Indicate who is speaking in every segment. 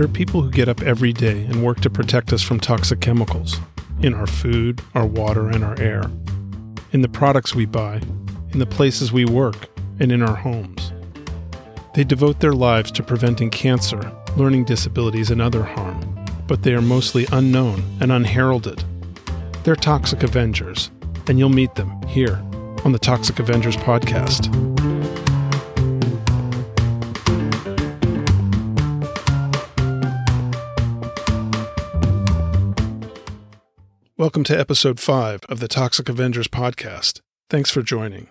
Speaker 1: There are people who get up every day and work to protect us from toxic chemicals in our food, our water, and our air, in the products we buy, in the places we work, and in our homes. They devote their lives to preventing cancer, learning disabilities, and other harm, but they are mostly unknown and unheralded. They're Toxic Avengers, and you'll meet them here on the Toxic Avengers podcast. Welcome to episode 5 of the Toxic Avengers podcast. Thanks for joining.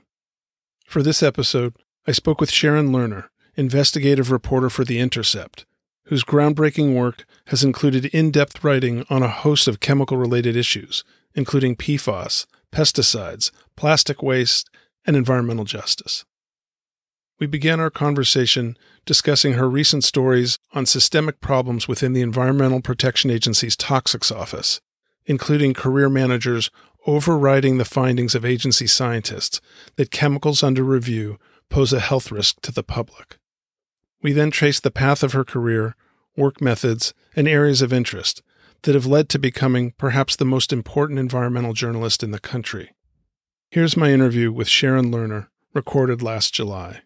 Speaker 1: For this episode, I spoke with Sharon Lerner, investigative reporter for The Intercept, whose groundbreaking work has included in depth writing on a host of chemical related issues, including PFAS, pesticides, plastic waste, and environmental justice. We began our conversation discussing her recent stories on systemic problems within the Environmental Protection Agency's Toxics Office including career managers overriding the findings of agency scientists that chemicals under review pose a health risk to the public. We then trace the path of her career, work methods, and areas of interest that have led to becoming perhaps the most important environmental journalist in the country. Here's my interview with Sharon Lerner, recorded last July.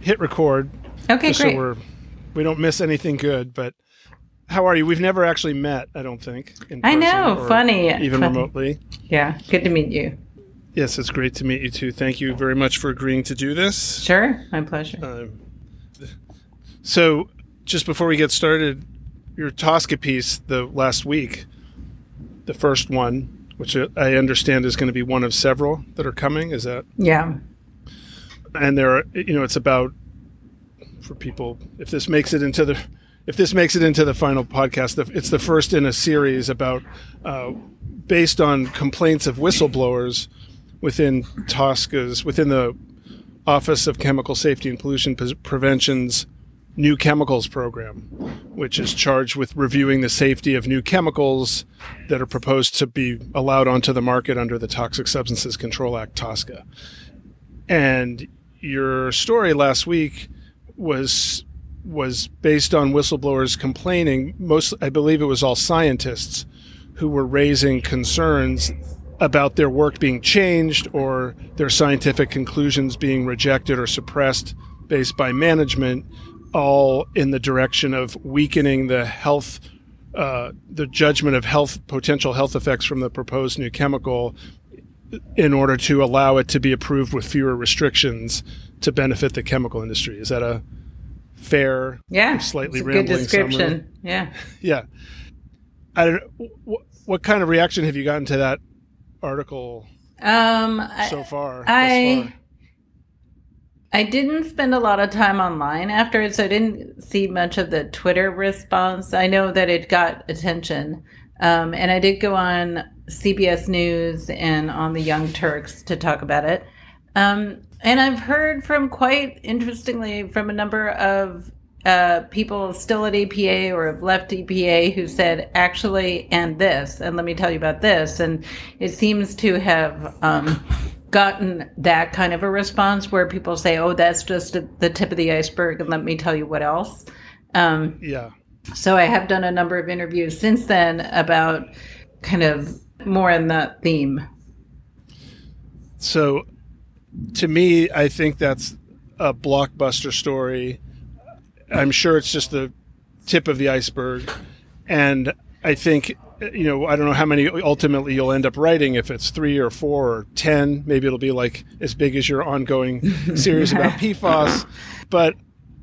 Speaker 1: Hit record.
Speaker 2: Okay,
Speaker 1: great. So we're we don't miss anything good, but how are you? We've never actually met, I don't think.
Speaker 2: I know, funny.
Speaker 1: Even
Speaker 2: funny.
Speaker 1: remotely.
Speaker 2: Yeah, good to meet you.
Speaker 1: Yes, it's great to meet you too. Thank you very much for agreeing to do this.
Speaker 2: Sure, my pleasure. Um,
Speaker 1: so, just before we get started, your TSCA piece the last week, the first one, which I understand is going to be one of several that are coming, is that?
Speaker 2: Yeah.
Speaker 1: And there are, you know, it's about for people if this makes it into the if this makes it into the final podcast, it's the first in a series about uh, based on complaints of whistleblowers within TSCA's within the Office of Chemical Safety and Pollution Prevention's new chemicals program, which is charged with reviewing the safety of new chemicals that are proposed to be allowed onto the market under the Toxic Substances Control Act, TSCA. And your story last week was was based on whistleblowers complaining. Most, I believe, it was all scientists who were raising concerns about their work being changed or their scientific conclusions being rejected or suppressed based by management, all in the direction of weakening the health, uh, the judgment of health potential health effects from the proposed new chemical, in order to allow it to be approved with fewer restrictions to benefit the chemical industry. Is that a fair,
Speaker 2: yeah,
Speaker 1: slightly rambling
Speaker 2: good description.
Speaker 1: Summary.
Speaker 2: Yeah,
Speaker 1: yeah. I don't. What, what kind of reaction have you gotten to that article?
Speaker 2: Um,
Speaker 1: so far,
Speaker 2: I. Far? I didn't spend a lot of time online after it, so I didn't see much of the Twitter response. I know that it got attention. Um, and I did go on CBS News and on the Young Turks to talk about it. Um, and I've heard from quite interestingly from a number of uh, people still at EPA or have left EPA who said, actually, and this, and let me tell you about this. And it seems to have um, gotten that kind of a response where people say, oh, that's just the tip of the iceberg, and let me tell you what else. Um,
Speaker 1: yeah.
Speaker 2: So I have done a number of interviews since then about kind of more in that theme.
Speaker 1: So to me, I think that's a blockbuster story. I'm sure it's just the tip of the iceberg. And I think, you know, I don't know how many ultimately you'll end up writing, if it's three or four or 10. Maybe it'll be like as big as your ongoing series about PFAS. But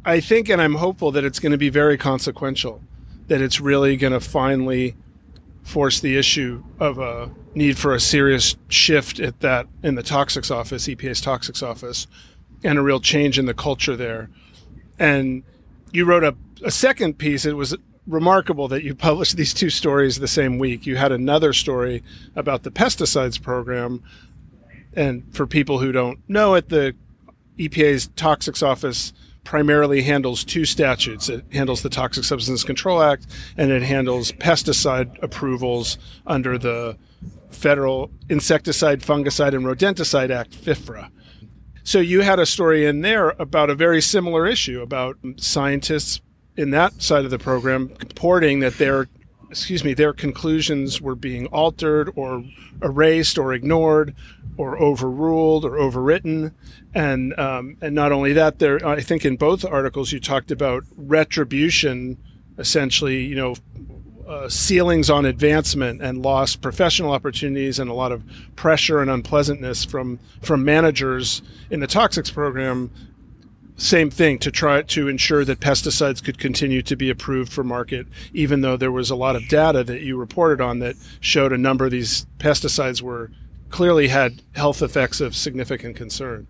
Speaker 1: I think, and I'm hopeful that it's going to be very consequential, that it's really going to finally force the issue of a need for a serious shift at that in the toxics office, EPA's toxics office, and a real change in the culture there. And you wrote a, a second piece. It was remarkable that you published these two stories the same week. You had another story about the pesticides program. And for people who don't know it, the EPA's toxics office primarily handles two statutes. It handles the Toxic Substances Control Act and it handles pesticide approvals under the Federal Insecticide, Fungicide, and Rodenticide Act, FIFRA. So you had a story in there about a very similar issue about scientists in that side of the program reporting that their excuse me their conclusions were being altered or erased or ignored or overruled or overwritten. And um, and not only that there I think in both articles you talked about retribution essentially you know uh, ceilings on advancement and lost professional opportunities and a lot of pressure and unpleasantness from from managers in the toxics program same thing to try to ensure that pesticides could continue to be approved for market, even though there was a lot of data that you reported on that showed a number of these pesticides were clearly had health effects of significant concern.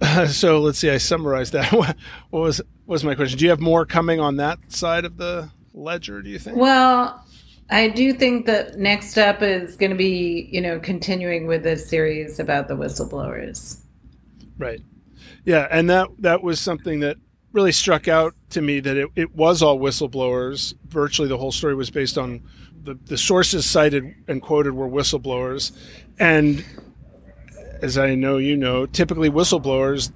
Speaker 1: so let's see, I summarized that. what was what was my question? Do you have more coming on that side of the ledger? Do you think?
Speaker 2: Well, I do think that next up is going to be, you know, continuing with this series about the whistleblowers.
Speaker 1: Right. Yeah, and that that was something that really struck out to me that it, it was all whistleblowers. Virtually the whole story was based on the, the sources cited and quoted were whistleblowers. And as I know you know, typically whistleblowers,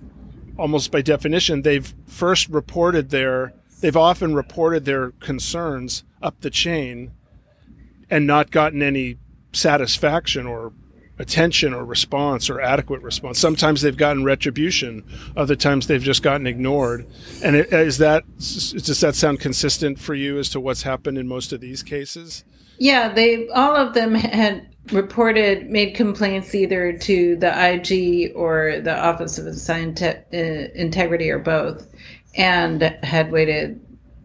Speaker 1: almost by definition, they've first reported their they've often reported their concerns up the chain and not gotten any satisfaction or attention or response or adequate response. Sometimes they've gotten retribution, other times they've just gotten ignored. And it, is that does that sound consistent for you as to what's happened in most of these cases?
Speaker 2: Yeah, they all of them had reported made complaints either to the IG or the Office of uh, Integrity or both, and had waited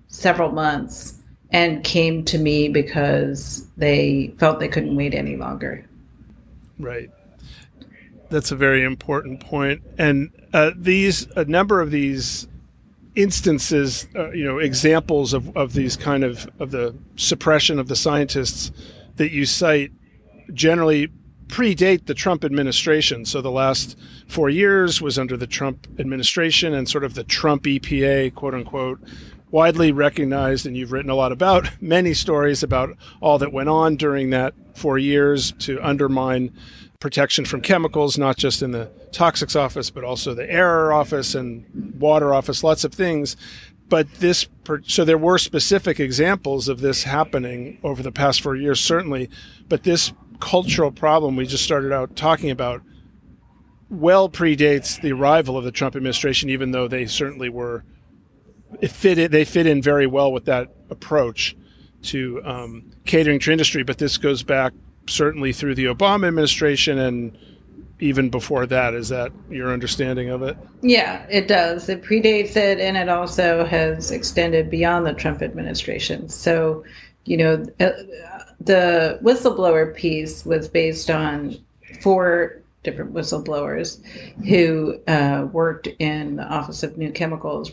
Speaker 2: several months and came to me because they felt they couldn't wait any longer.
Speaker 1: Right. That's a very important point. And uh, these, a number of these instances, uh, you know, examples of, of these kind of, of the suppression of the scientists that you cite generally predate the Trump administration. So the last four years was under the Trump administration and sort of the Trump EPA, quote unquote, widely recognized, and you've written a lot about many stories about all that went on during that four years to undermine protection from chemicals, not just in the toxics office, but also the air office and water office, lots of things. But this, so there were specific examples of this happening over the past four years, certainly. But this cultural problem we just started out talking about well predates the arrival of the Trump administration, even though they certainly were it fit in, they fit in very well with that approach to um, catering to industry. But this goes back certainly through the Obama administration and even before that. Is that your understanding of it?
Speaker 2: Yeah, it does. It predates it, and it also has extended beyond the Trump administration. So, you know, uh, the whistleblower piece was based on four different whistleblowers who uh, worked in the Office of New Chemicals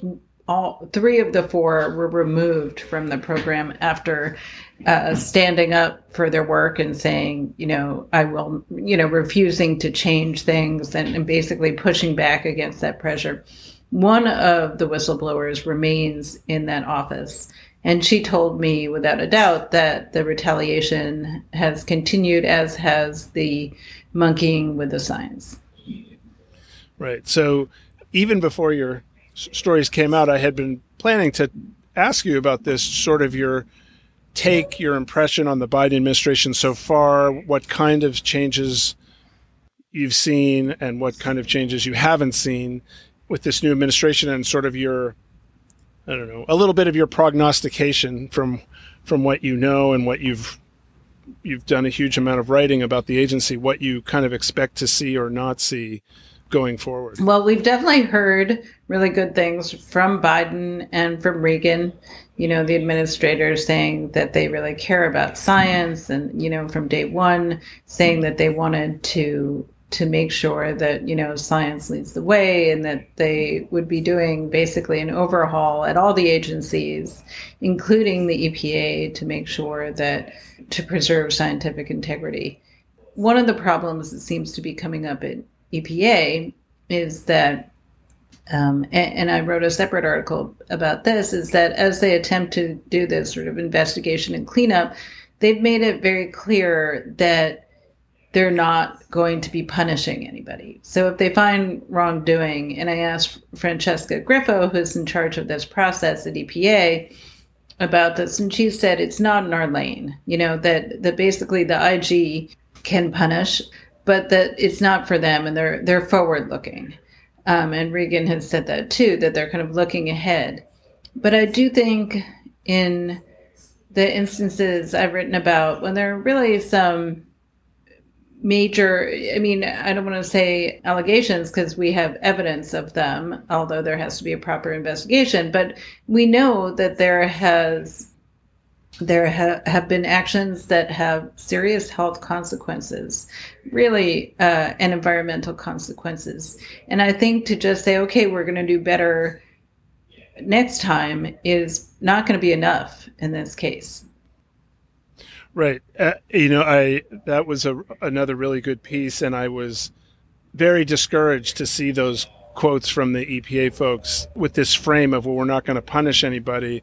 Speaker 2: all three of the four were removed from the program after uh, standing up for their work and saying, you know, I will, you know, refusing to change things and, and basically pushing back against that pressure. One of the whistleblowers remains in that office. And she told me without a doubt that the retaliation has continued, as has the monkeying with the science.
Speaker 1: Right. So even before your stories came out, I had been planning to ask you about this sort of your take, your impression on the Biden administration so far, what kind of changes you've seen, and what kind of changes you haven't seen with this new administration, and sort of your, I don't know, a little bit of your prognostication from from what you know and what you've you've done a huge amount of writing about the agency, what you kind of expect to see or not see going forward?
Speaker 2: Well, we've definitely heard really good things from Biden and from Regan, you know, the administrators saying that they really care about science and, you know, from day one saying that they wanted to to make sure that you know science leads the way and that they would be doing basically an overhaul at all the agencies including the EPA to make sure that to preserve scientific integrity one of the problems that seems to be coming up at EPA is that, um, and, and, I wrote a separate article about this, is that as they attempt to do this sort of investigation and cleanup, they've made it very clear that they're not going to be punishing anybody. So if they find wrongdoing, and I asked Francesca Grifo, who's in charge of this process at EPA, about this, and she said it's not in our lane. You know that that basically the IG can punish, but that it's not for them, and they're they're forward looking. Um, and Regan has said that too, that they're kind of looking ahead. But I do think in the instances I've written about when there are really some major i mean i don't want to say allegations because we have evidence of them although there has to be a proper investigation but we know that there has there ha- have been actions that have serious health consequences really uh, and environmental consequences and i think to just say okay we're going to do better next time is not going to be enough in this case
Speaker 1: Right. Uh, you know, I that was a, another really good piece, and I was very discouraged to see those quotes from the EPA folks with this frame of well, we're not going to punish anybody.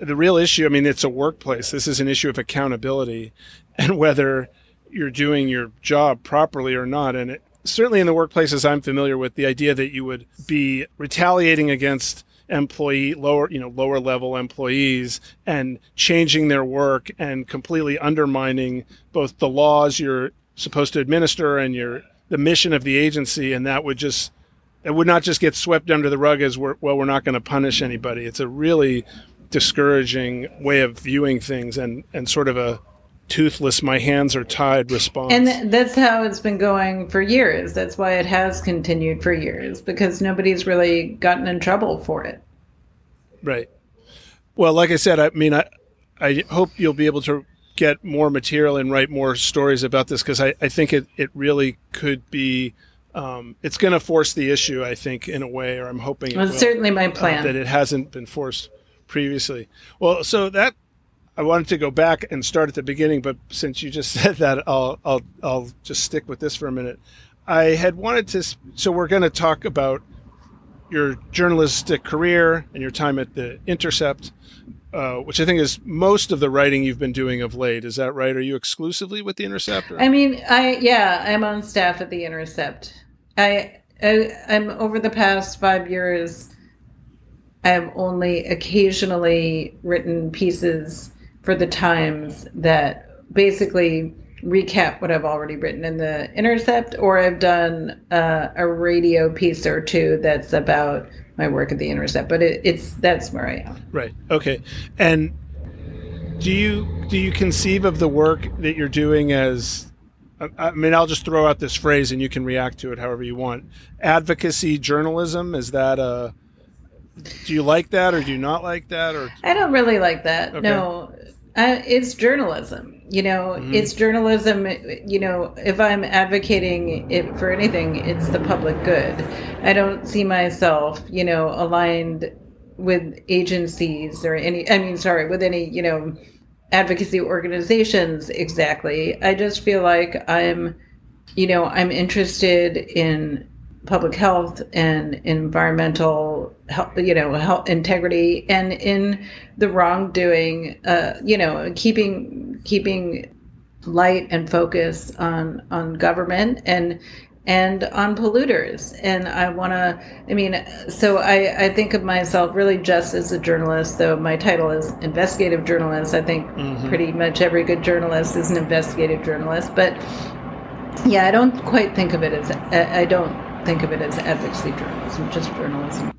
Speaker 1: The real issue, I mean, it's a workplace. This is an issue of accountability, and whether you're doing your job properly or not. And it, certainly in the workplaces I'm familiar with, the idea that you would be retaliating against employee lower you know lower level employees and changing their work and completely undermining both the laws you're supposed to administer and your the mission of the agency and that would just it would not just get swept under the rug as we're, well we're not going to punish anybody it's a really discouraging way of viewing things and and sort of a toothless my hands are tied response.
Speaker 2: And that's how it's been going for years. That's why it has continued for years because nobody's really gotten in trouble for it.
Speaker 1: Right. Well like i said i mean i i hope you'll be able to get more material and write more stories about this because I, I think it, it really could be um, it's going to force the issue i think in a way or i'm hoping
Speaker 2: well, it's certainly my
Speaker 1: uh,
Speaker 2: plan.
Speaker 1: uh, that it hasn't been forced previously well so that I wanted to go back and start at the beginning, but since you just said that, I'll I'll I'll just stick with this for a minute. I had wanted to, so we're going to talk about your journalistic career and your time at the Intercept, uh, which I think is most of the writing you've been doing of late. Is that right? Are you exclusively with the Intercept?
Speaker 2: Or? I mean, I yeah, I'm on staff at the Intercept. I, I I'm over the past five years. I've only occasionally written pieces for the Times that basically recap what I've already written in the Intercept, or I've done uh, a radio piece or two that's about my work at the Intercept. But it, it's that's where I am.
Speaker 1: Right. Okay. And do you do you conceive of the work that you're doing as I mean, I'll just throw out this phrase and you can react to it however you want. Advocacy journalism is that a do you like that or do you not like that or
Speaker 2: I don't really like that. Okay. No. Uh, it's journalism. You know, mm-hmm. it's journalism. You know, if I'm advocating it for anything, it's the public good. I don't see myself, you know, aligned with agencies or any, I mean, sorry, with any, you know, advocacy organizations exactly. I just feel like I'm, you know, I'm interested in public health and environmental health, you know health integrity and in the wrongdoing uh, you know keeping keeping light and focus on on government and and on polluters and i want to i mean so i i think of myself really just as a journalist though my title is investigative journalist i think mm-hmm. pretty much every good journalist is an investigative journalist but yeah i don't quite think of it as i don't think of it as advocacy journalism, just journalism.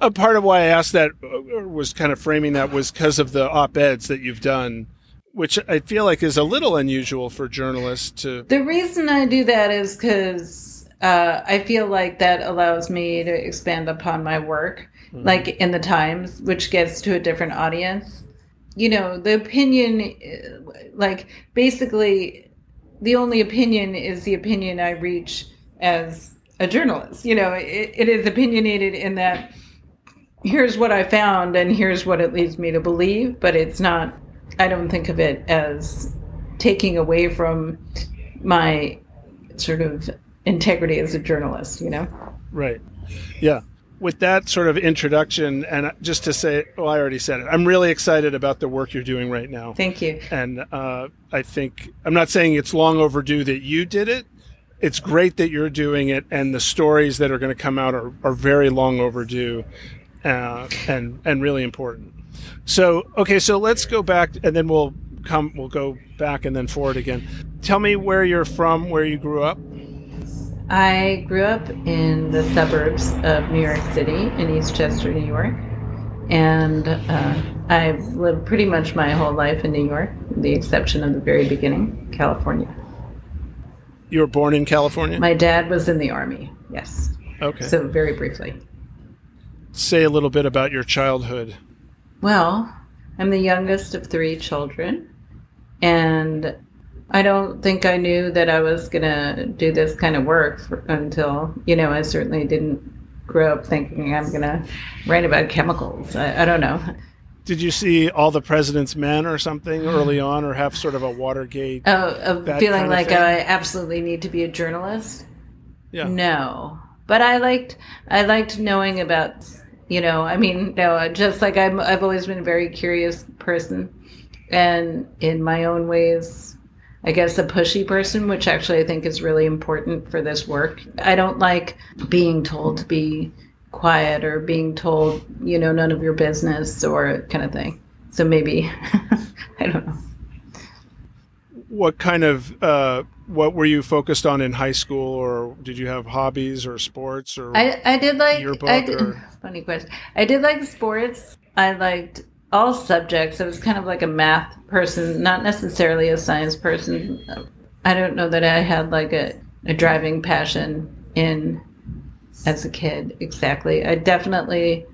Speaker 1: A part of why I asked that uh, was kind of framing that was because of the op eds that you've done, which I feel like is a little unusual for journalists to.
Speaker 2: The reason I do that is because uh, I feel like that allows me to expand upon my work, mm-hmm. like in the Times, which gets to a different audience. You know, the opinion, uh, like basically, the only opinion is the opinion I reach as a journalist. You know, it, it is opinionated in that here's what I found and here's what it leads me to believe, but it's not, I don't think of it as taking away from my sort of integrity as a journalist, you know?
Speaker 1: Right. Yeah. with that sort of introduction, and just to say, well, I already said it. I'm really excited about the work you're doing right now.
Speaker 2: Thank you.
Speaker 1: And uh, I think I'm not saying it's long overdue that you did it. It's great that you're doing it, and the stories that are going to come out are, are very long overdue, uh, and and really important. So okay, so let's go back, and then we'll come. We'll go back and then forward again. Tell me where you're from, where you grew up.
Speaker 2: I grew up in the suburbs of New York City in Eastchester, New York. And uh, I've lived pretty much my whole life in New York, the exception of the very beginning, California.
Speaker 1: You were born in California?
Speaker 2: My dad was in the Army, yes.
Speaker 1: Okay.
Speaker 2: So, very briefly.
Speaker 1: Say a little bit about your childhood.
Speaker 2: Well, I'm the youngest of three children. And I don't think I knew that I was going to do this kind of work for, until, you know, I certainly didn't grow up thinking I'm going to write about chemicals. I, I, don't know.
Speaker 1: Did you see All the President's Men or something mm-hmm. early on or have sort of a Watergate?
Speaker 2: Oh, of feeling like oh, I absolutely need to be a journalist?
Speaker 1: Yeah.
Speaker 2: No. But I liked I liked knowing about, you know, I mean, no, just like I'm I've always been a very curious person and in my own ways I guess, a pushy person, which actually I think is really important for this work. I don't like being told to be quiet or being told, you know, none of your business or kind of thing. So maybe, I don't know.
Speaker 1: What kind of, uh, what were you focused on in high school or did you have hobbies or sports or
Speaker 2: I, I did like
Speaker 1: yearbook
Speaker 2: I did,
Speaker 1: or?
Speaker 2: funny question. I did like sports. I liked all subjects. I was kind of like a math person, not necessarily a science person. I don't know that I had like a, a driving passion in as a kid exactly. I definitely,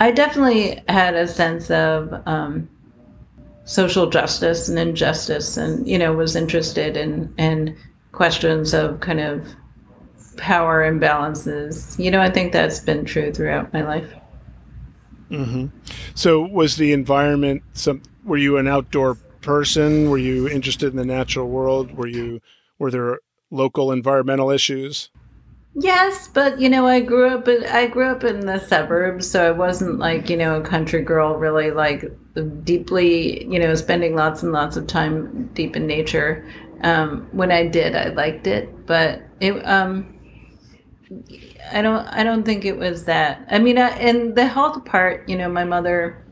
Speaker 2: I definitely had a sense of um, social justice and injustice, and you know was interested in in questions of kind of power imbalances. You know, I think that's been true throughout my life.
Speaker 1: Mm-hmm. So, was the environment some? Were you an outdoor person? Were you interested in the natural world? Were you? Were there local environmental issues?
Speaker 2: Yes, but you know, I grew up in I grew up in the suburbs, so I wasn't like you know a country girl, really like deeply, you know, spending lots and lots of time deep in nature. Um, when I did, I liked it, but it. Um, I don't I don't think it was that. I mean, I, and the health part, you know, my mother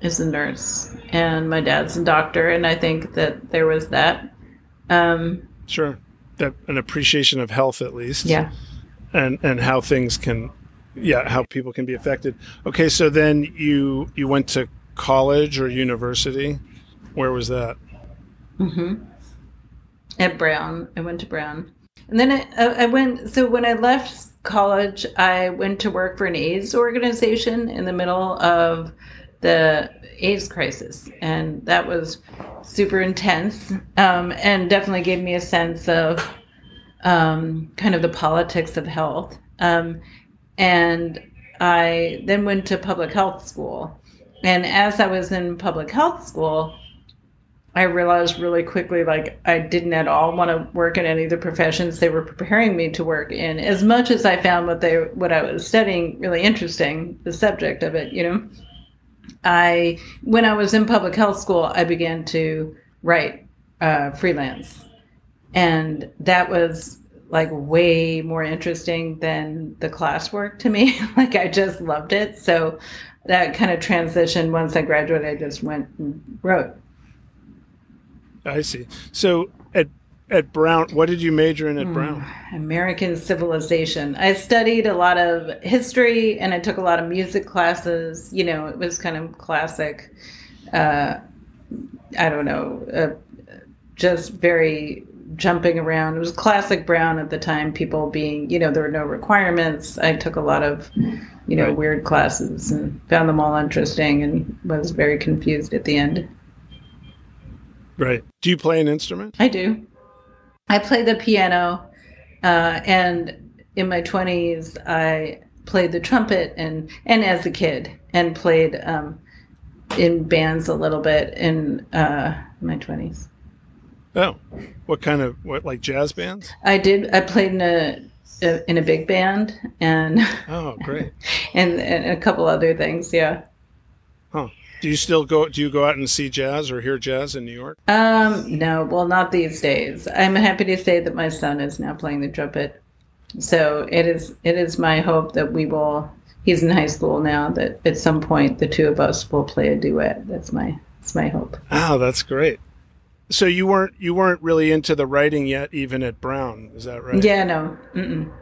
Speaker 2: is a nurse and my dad's a doctor, and I think that there was that. Um,
Speaker 1: sure, that an appreciation of health at least.
Speaker 2: Yeah,
Speaker 1: and and how things can, yeah, how people can be affected. Okay, so then you you went to college or university. Where was that?
Speaker 2: Mm-hmm. At Brown, I went to Brown, and then I, I went. So when I left college, I went to work for an AIDS organization in the middle of the AIDS crisis. And that was super intense um, and definitely gave me a sense of um, kind of the politics of health. Um, and I then went to public health school. And as I was in public health school, I realized really quickly, like, I didn't at all want to work in any of the professions they were preparing me to work in. As much as I found what they, what I was studying really interesting, the subject of it, you know, I, when I was in public health school, I began to write uh, freelance, and that was like way more interesting than the classwork to me. like, I just loved it. So that kind of transition. Once I graduated, I just went and wrote.
Speaker 1: I see. So at at Brown, what did you major in at mm, Brown?
Speaker 2: American civilization. I studied a lot of history and I took a lot of music classes. You know, it was kind of classic. Uh, I don't know, uh, just very jumping around. It was classic Brown at the time. People being, you know, there were no requirements. I took a lot of, you know, right. weird classes and found them all interesting and was very confused at the end.
Speaker 1: Right. Do you play an instrument?
Speaker 2: I do. I play the piano, uh, and in my twenties, I played the trumpet, and and as a kid, and played um, in bands a little bit in uh, my twenties.
Speaker 1: Oh, what kind of what like jazz bands?
Speaker 2: I did. I played in a uh, in a big band and
Speaker 1: oh great.
Speaker 2: and, and a couple other things yeah.
Speaker 1: Huh. Do you still go do you go out and see jazz or hear jazz in new york?
Speaker 2: Um no well not these days. I'm happy to say that my son is now playing the trumpet. So it is it is my hope that we will he's in high school now that at some point the two of us will play a duet. That's my that's my hope.
Speaker 1: Oh that's great so you weren't you weren't really into the writing yet, even at Brown, is that right?
Speaker 2: Yeah, no. Mm-mm.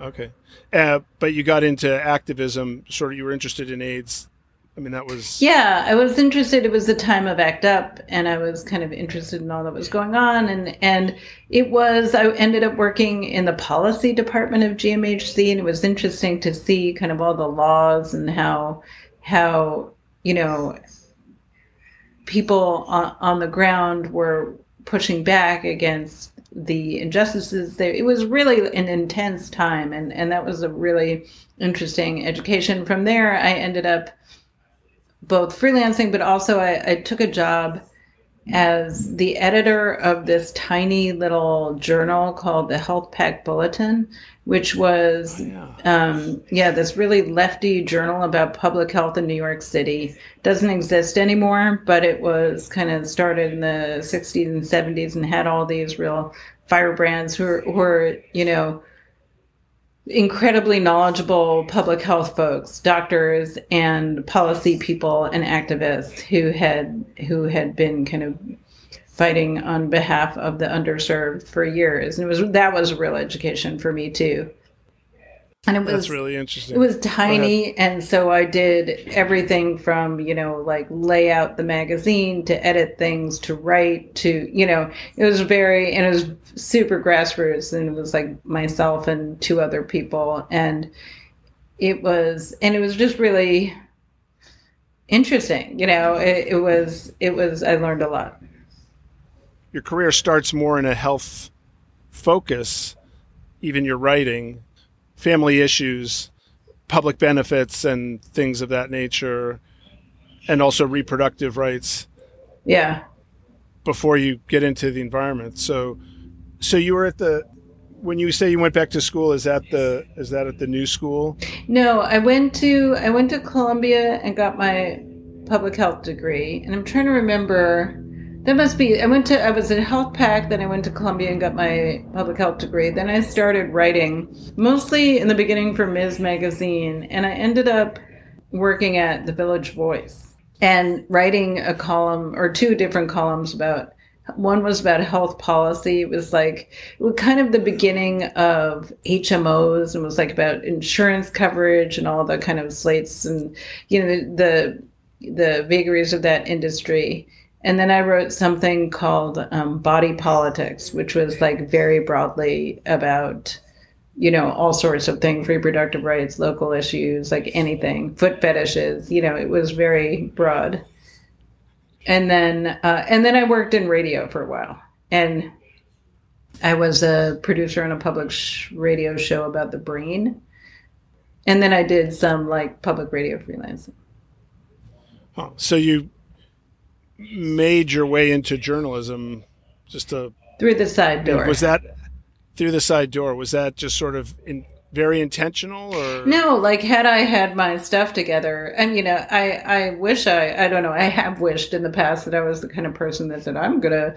Speaker 1: Okay, uh, but you got into activism. Sort of, you were interested in AIDS. I mean, that was.
Speaker 2: Yeah, I was interested. It was the time of ACT UP, and I was kind of interested in all that was going on. And and it was. I ended up working in the policy department of GMHC, and it was interesting to see kind of all the laws and how how you know people on, on the ground were pushing back against the injustices there. It was really an intense time and and that was a really interesting education. From there i ended up both freelancing but also i, I took a job as the editor of this tiny little journal called the Health/PAC bulletin which was, oh, yeah. Um, yeah, this really lefty journal about public health in New York City. Doesn't exist anymore, but it was kind of started in the 60s and 70s and had all these real firebrands who were, who were you know, incredibly knowledgeable public health folks, doctors and policy people and activists who had who had been kind of fighting on behalf of the underserved for years. And it was that was real education for me too.
Speaker 1: And it was That's really interesting.
Speaker 2: It was tiny and so I did everything from, you know, like lay out the magazine to edit things to write to, you know, it was very and it was super grassroots and it was like myself and two other people and it was and it was just really interesting you know it, it was it was i learned a lot
Speaker 1: your career starts more in a health focus, even your writing, family issues, public benefits, and things of that nature, and also reproductive rights.
Speaker 2: Yeah.
Speaker 1: Before you get into the environment, so so you were at the when you say you went back to school is that the is that at the new school
Speaker 2: no i went to i went to columbia and got my public health degree and i'm trying to remember that must be. I went to. I was at Health/PAC. Then I went to Columbia and got my public health degree. Then I started writing, mostly in the beginning for Ms. Magazine, and I ended up working at the Village Voice and writing a column or two different columns about. One was about health policy. It was like it was kind of the beginning of HMOs and was like about insurance coverage and all the kind of slates and you know the the, the vagaries of that industry and then I wrote something called um, Body Politics, which was like very broadly about, you know, all sorts of things reproductive rights, local issues, like anything, foot fetishes, you know, it was very broad. And then, uh, and then I worked in radio for a while. And I was a producer on a public sh- radio show about the brain. And then I did some like public radio freelancing.
Speaker 1: Huh. So you made your way into journalism just a
Speaker 2: through the side door.
Speaker 1: Was that through the side door? Was that just sort of in, very intentional or
Speaker 2: no like had i had my stuff together and you know i i wish i i don't know i have wished in the past that i was the kind of person that said i'm gonna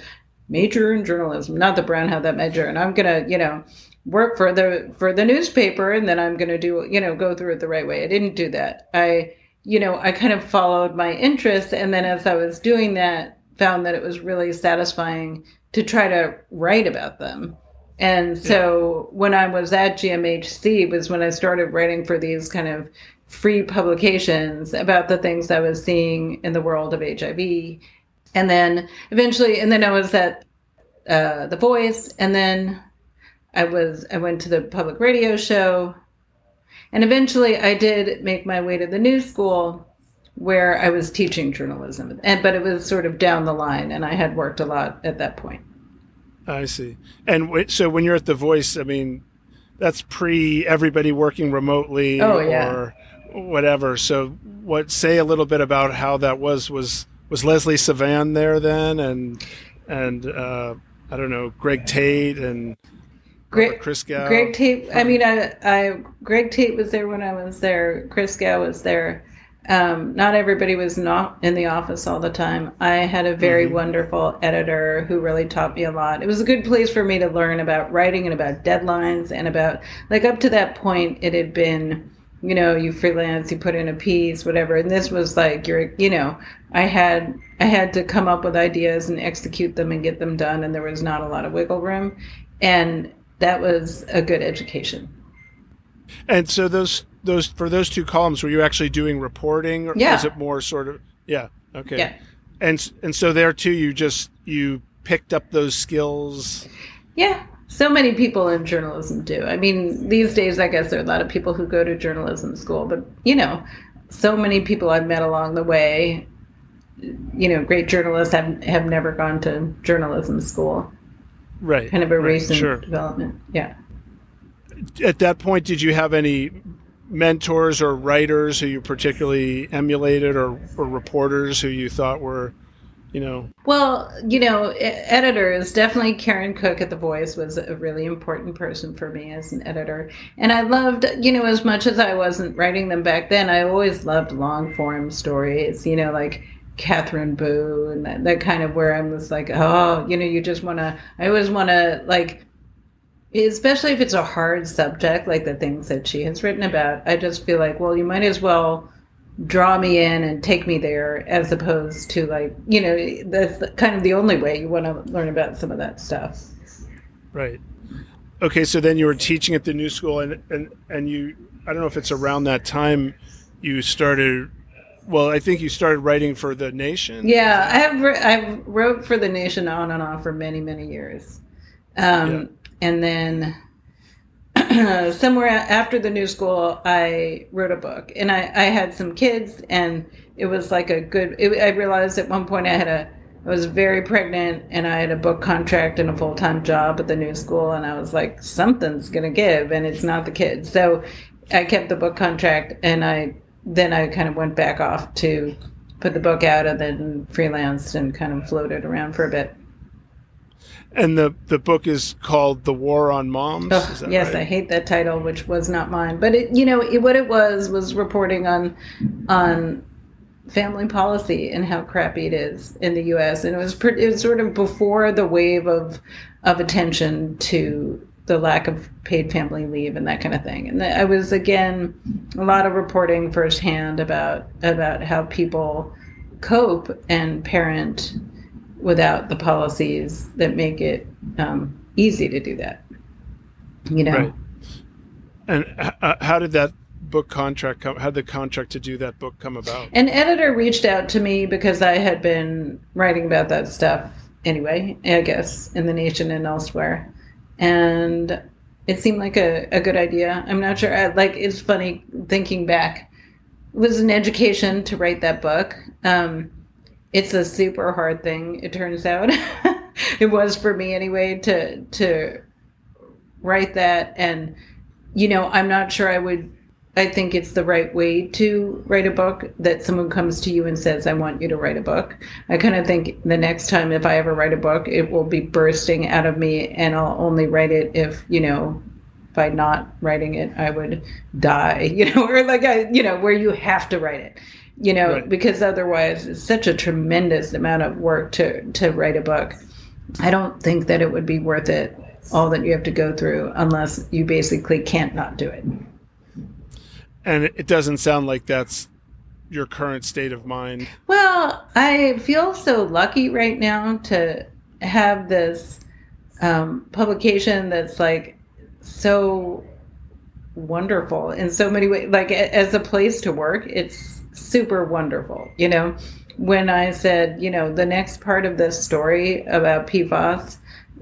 Speaker 2: major in journalism not that brown had that major and i'm gonna you know work for the for the newspaper and then i'm gonna do you know go through it the right way i didn't do that i you know, I kind of followed my interests. And then as I was doing that, found that it was really satisfying to try to write about them. And so yeah. when I was at GMHC was when I started writing for these kind of free publications about the things I was seeing in the world of HIV. And then eventually, and then I was at uh, The Voice, and then I was I went to the public radio show, and eventually I did make my way to the new school where I was teaching journalism. And but it was sort of down the line and I had worked a lot at that point.
Speaker 1: I see. And w- so when you're at the Voice, I mean, that's pre everybody working remotely
Speaker 2: oh, yeah. or
Speaker 1: whatever. So what say a little bit about how that was was was Leslie Savan there then and and uh, I don't know Greg Tate and Greg, Christgau.
Speaker 2: Greg Tate. I mean, I, I, Greg Tate was there when I was there. Christgau was there. Um, not everybody was not in the office all the time. I had a very mm-hmm. wonderful editor who really taught me a lot. It was a good place for me to learn about writing and about deadlines and about like up to that point, it had been you know you freelance you put in a piece whatever and this was like you're you know i had i had to come up with ideas and execute them and get them done and there was not a lot of wiggle room and that was a good education
Speaker 1: and so those those for those two columns were you actually doing reporting or
Speaker 2: yeah.
Speaker 1: was it more sort of yeah okay
Speaker 2: yeah.
Speaker 1: and and so there too you just you picked up those skills
Speaker 2: yeah so many people in journalism do. I mean, these days, I guess there are a lot of people who go to journalism school, but you know, so many people I've met along the way, you know, great journalists have have never gone to journalism school.
Speaker 1: Right.
Speaker 2: Kind of a
Speaker 1: right,
Speaker 2: recent
Speaker 1: sure.
Speaker 2: development. Yeah.
Speaker 1: At that point, did you have any mentors or writers who you particularly emulated or, or reporters who you thought were you know?
Speaker 2: Well you know editors definitely karen cook at the voice was a really important person for me as an editor. And i loved you know as much as i wasn't writing them back then i always loved long form stories you know like Katherine Boo and that, that kind of where I was like, oh, you know, you just want to, I always want to like, especially if it's a hard subject, like the things that she has written about, I just feel like, well, you might as well draw me in and take me there as opposed to like you know that's kind of the only way you want to learn about some of that stuff.
Speaker 1: Right. Okay so then you were teaching at the new school and and and you i don't know if it's around that time you started well i think you started writing for the nation?
Speaker 2: Yeah i have i wrote for the nation on and off for many many years. Um, yeah. And then somewhere after the new school, I wrote a book, and I, I had some kids, and it was like a good. It, I realized at one point I had a. I was very pregnant, and I had a book contract and a full time job at the new school, and I was like, something's gonna give, and it's not the kids. So I kept the book contract, and I then I kind of went back off to put the book out, and then freelanced and kind of floated around for a bit.
Speaker 1: And the the book is called "The War on Moms."
Speaker 2: Oh, yes, right? I hate that title, which was not mine. But it, you know, it, what it was was reporting on on family policy and how crappy it is in the U.S. And it was pretty, it was sort of before the wave of of attention to the lack of paid family leave and that kind of thing. And I was again a lot of reporting firsthand about about how people cope and parent without the policies that make it um, easy to do that. You know. Right.
Speaker 1: And uh, how did that book contract come? How did the contract to do that book come about?
Speaker 2: An editor reached out to me because I had been writing about that stuff anyway. I guess in the nation and elsewhere, and it seemed like a, a good idea. I'm not sure. I, like it's funny thinking back. It was an education to write that book. Um, it's a super hard thing it turns out. It was for me anyway to to write that and you know i'm not sure i would i think it's the right way to write a book that someone comes to you and says i want you to write a book. I kind of think the next time if i ever write a book it will be bursting out of me and i'll only write it if you know by not writing it i would die you know or like i you know where you have to write it you know, right. because otherwise it's such a tremendous amount of work to to write a book. I don't think that it would be worth it all that you have to go through unless you basically can't not do it.
Speaker 1: And it doesn't sound like that's your current state of mind.
Speaker 2: Well, I feel so lucky right now to have this um, publication that's like so wonderful in so many ways. Like as a place to work, it's super wonderful. You know, when I said, you know, the next part of this story about PFAS,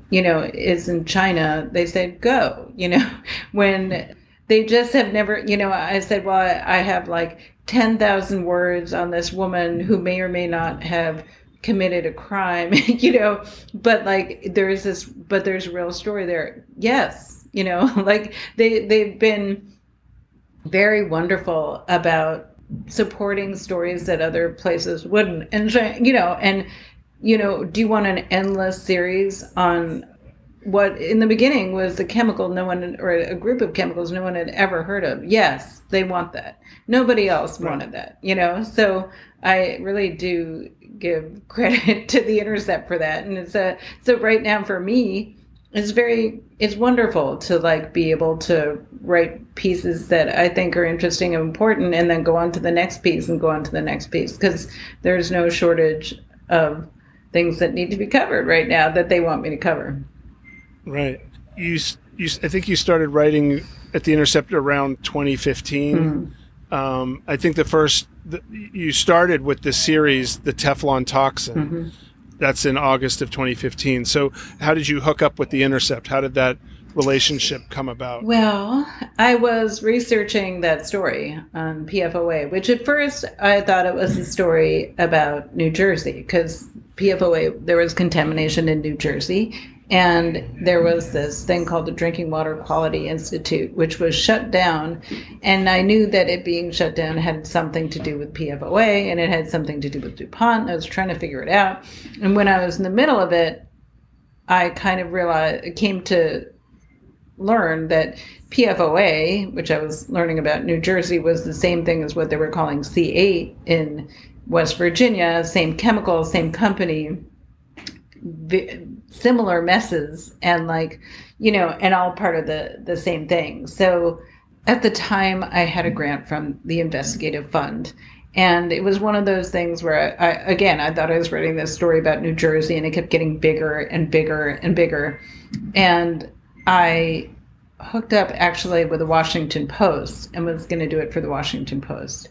Speaker 2: you know, is in China, they said, go, you know, when they just have never, you know, I said, well, I have like 10,000 words on this woman who may or may not have committed a crime, you know, but like there's this, but there's a real story there. Yes, you know, like they, they've been very wonderful about supporting stories that other places wouldn't and you know and you know do you want an endless series on what in the beginning was a chemical no one or a group of chemicals no one had ever heard of. Yes, they want that. Nobody else
Speaker 1: Right.
Speaker 2: wanted that, you know. So I really do give credit to the Intercept for that, and it's a so right now for me, it's very it's wonderful to like be able to write pieces that I think are interesting and important, and then go on to the next piece and go on to the next piece because there's no shortage of things that need to be covered right now that they want me to cover.
Speaker 1: Right. You, you, I think you started writing at the Intercept around 2015. Um, I think the first the, you started with the series, the Teflon Toxin. That's in August of 2015. So, how did you hook up with the Intercept? How did that relationship come about?
Speaker 2: Well, I was researching that story on PFOA, which at first I thought it was a story about New Jersey because PFOA, there was contamination in New Jersey. And there was this thing called the Drinking Water Quality Institute, which was shut down. And I knew that it being shut down had something to do with PFOA and it had something to do with DuPont. I was trying to figure it out. And when I was in the middle of it, I kind of realized, came to learn that PFOA, which I was learning about New Jersey, was the same thing as what they were calling C8 in West Virginia, same chemical, same company, similar messes, and like, you know, and all part of the the same thing. So at the time, I had a grant from the investigative fund. And it was one of those things where I, I, again, I thought I was writing this story about New Jersey and it kept getting bigger and bigger and bigger. And I hooked up actually with the Washington Post and was going to do it for the Washington Post.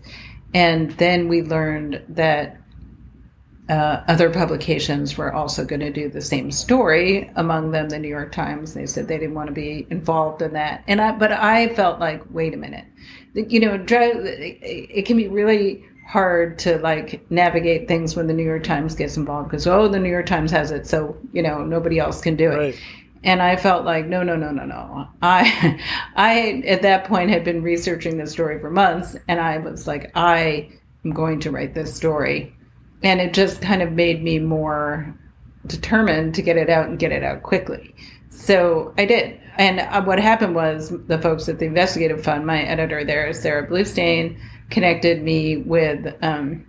Speaker 2: And then we learned that uh, other publications were also going to do the same story. Among them, the New York Times. They said they didn't want to be involved in that. And I, but I felt like, wait a minute, you know, it can be really hard to like navigate things when the New York Times gets involved because oh, the New York Times has it, so you know nobody else can do it
Speaker 1: Right.
Speaker 2: and I felt like no, no, no, no, no. I, I at that point had been researching this story for months, and I was like, I am going to write this story, and it just kind of made me more determined to get it out and get it out quickly. So I did, and uh, what happened was the folks at the Investigative Fund, my editor there, Sarah Blustain, connected me with. Um,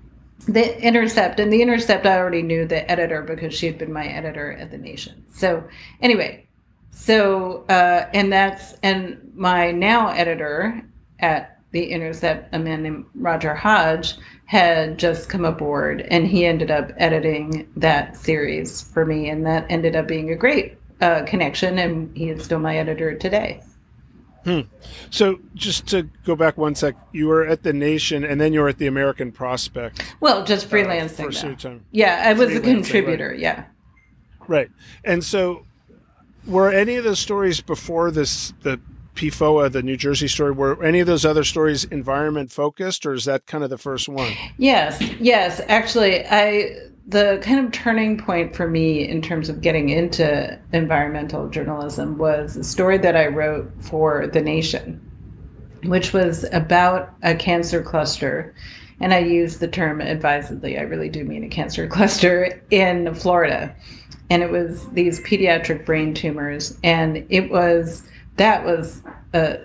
Speaker 2: the Intercept and the Intercept, I already knew the editor because she had been my editor at the Nation. So anyway, so uh, and that's and my now editor at the Intercept, a man named Roger Hodge, had just come aboard, and he ended up editing that series for me, and that ended up being a great uh, connection, and he is still my editor today.
Speaker 1: So, just to go back one sec, you were at the Nation, and then you were at the American Prospect
Speaker 2: Well, just
Speaker 1: uh,
Speaker 2: freelancing.
Speaker 1: time.
Speaker 2: Yeah, I was a contributor. Yeah.
Speaker 1: Right. And so, were any of those stories before this, the PFOA, the New Jersey story, were any of those other stories environment focused, or is that kind of the first one?
Speaker 2: Yes, yes. Actually, I the kind of turning point for me in terms of getting into environmental journalism was a story that I wrote for The Nation, which was about a cancer cluster. And I use the term advisedly. I really do mean a cancer cluster in Florida. And it was these pediatric brain tumors. And it was, that was a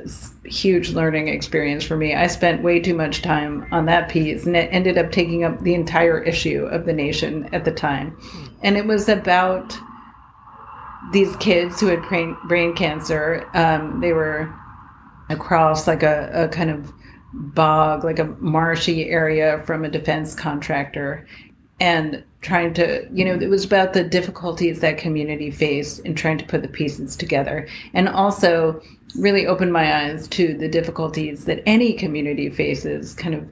Speaker 2: huge learning experience for me. I spent way too much time on that piece, and it ended up taking up the entire issue of the nation at the time. And it was about these kids who had brain, brain cancer. Um, they were across like a, a kind of bog, like a marshy area from a defense contractor. And trying to, you know, it was about the difficulties that community faced in trying to put the pieces together. And also really opened my eyes to the difficulties that any community faces, kind of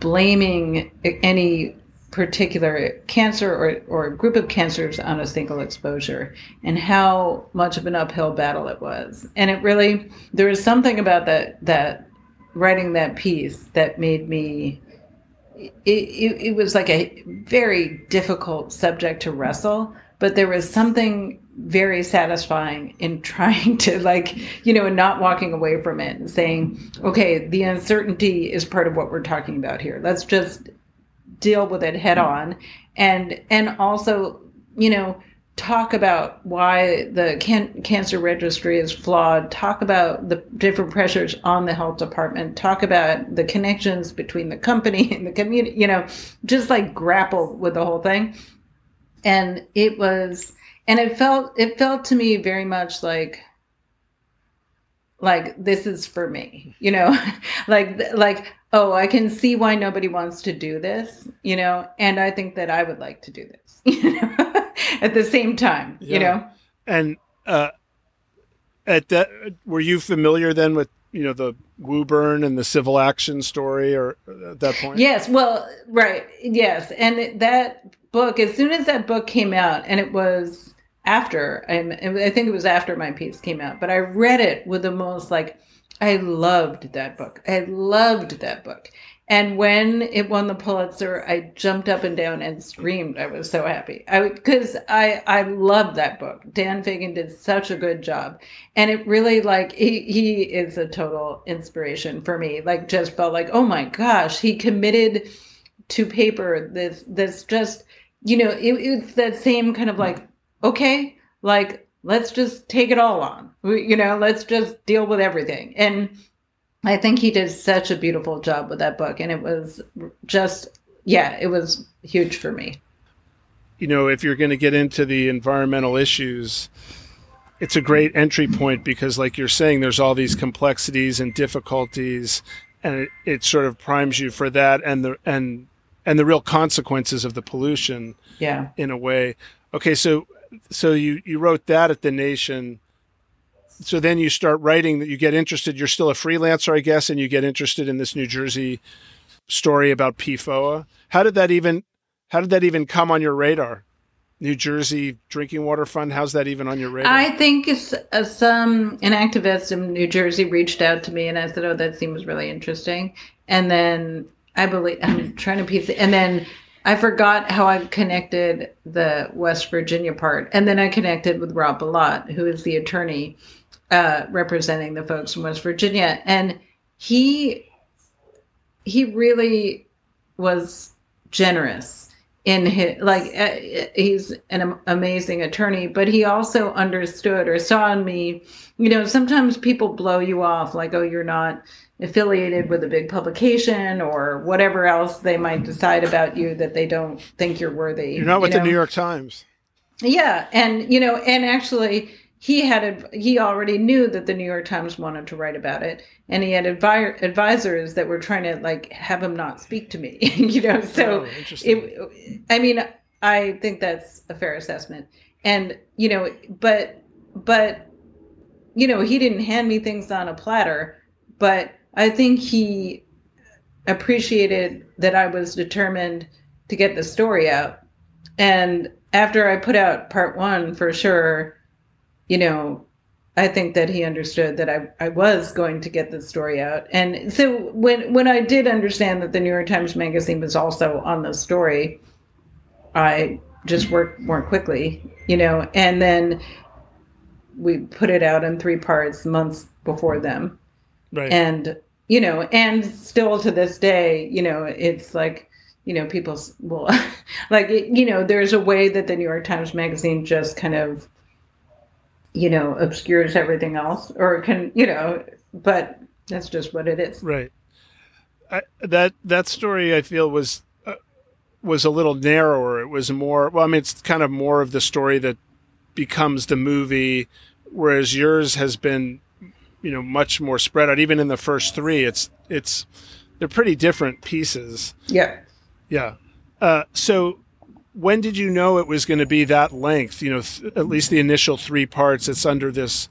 Speaker 2: blaming any particular cancer or, or group of cancers on a single exposure and how much of an uphill battle it was. And it really, there was something about that, that writing that piece that made me it, it, it was like a very difficult subject to wrestle but there was something very satisfying in trying to like you know and not walking away from it and saying okay the uncertainty is part of what we're talking about here. Let's just deal with it head on. And and also you know talk about why the can- cancer registry is flawed, talk about the different pressures on the health department, talk about the connections between the company and the community, you know, just like grapple with the whole thing. And it was and it felt it felt to me very much like like this is for me you know? Like like oh i can see why nobody wants to do this you know? And i think that i would like to do this you know at the same time yeah. you know
Speaker 1: and uh at that were you familiar then with you know the Woburn and the civil action story or at that point
Speaker 2: yes well right yes and that book as soon as that book came out and it was after I think it was after my piece came out, but I read it with the most like I loved that book. I loved that book. And when it won the Pulitzer, I jumped up and down and screamed. I was so happy. I because I I loved that book. Dan Fagin did such a good job, and it really like he he is a total inspiration for me. Like just felt like oh my gosh, he committed to paper this this just you know it, it's that same kind of like okay, like let's just take it all on. You know, let's just deal with everything. And I think he did such a beautiful job with that book. And it was just, yeah, it was huge for me.
Speaker 1: You know, if you're going to get into the environmental issues, it's a great entry point because, like you're saying, there's all these complexities and difficulties, and it, it sort of primes you for that and the and and the real consequences of the pollution.
Speaker 2: Yeah.
Speaker 1: In a way. Okay, so so you you wrote that at the Nation. So then you start writing that you get interested. You're still a freelancer, I guess, and you get interested in this New Jersey story about PFOA. How did that even how did that even come on your radar? New Jersey Drinking Water Fund. How's that even on your radar?
Speaker 2: I think uh, some an activist in New Jersey reached out to me, and I said, "Oh, that seems really interesting." And then I believe I'm trying to piece it, and then I forgot how I connected the West Virginia part. And then I connected with Rob Bilott, who is the attorney uh, representing the folks in West Virginia. And he he really was generous in his like uh, he's an amazing attorney but he also understood or saw in me you know sometimes people blow you off like oh you're not affiliated with a big publication or whatever else they might decide about you that they don't think you're worthy.
Speaker 1: You're not with you know? the New York Times.
Speaker 2: Yeah, and you know, and actually he had he already knew that the New York Times wanted to write about it, and he had advi- advisors that were trying to like have him not speak to me. you know, so oh, it, I mean, I think that's a fair assessment, and you know, but but you know, he didn't hand me things on a platter, but I think he appreciated that I was determined to get the story out. And after I put out part one, for sure, you know, I think that he understood that I, I was going to get the story out. And so when when I did understand that the New York Times Magazine was also on the story, I just worked more quickly, you know, and then we put it out in three parts months before them. Right. And you know, and still to this day, you know, it's like, you know, people will like, you know, there's a way that the New York Times Magazine just kind of, you know, obscures everything else or can, you know, but that's just what it is.
Speaker 1: Right. I, that that story I feel was uh, was a little narrower. It was more well. I mean, it's kind of more of the story that becomes the movie, whereas yours has been you know much more spread out. Even in the first three, it's it's they're pretty different pieces.
Speaker 2: Yeah,
Speaker 1: yeah. Uh, so when did you know it was going to be that length? You know, th- at least the initial three parts. It's under this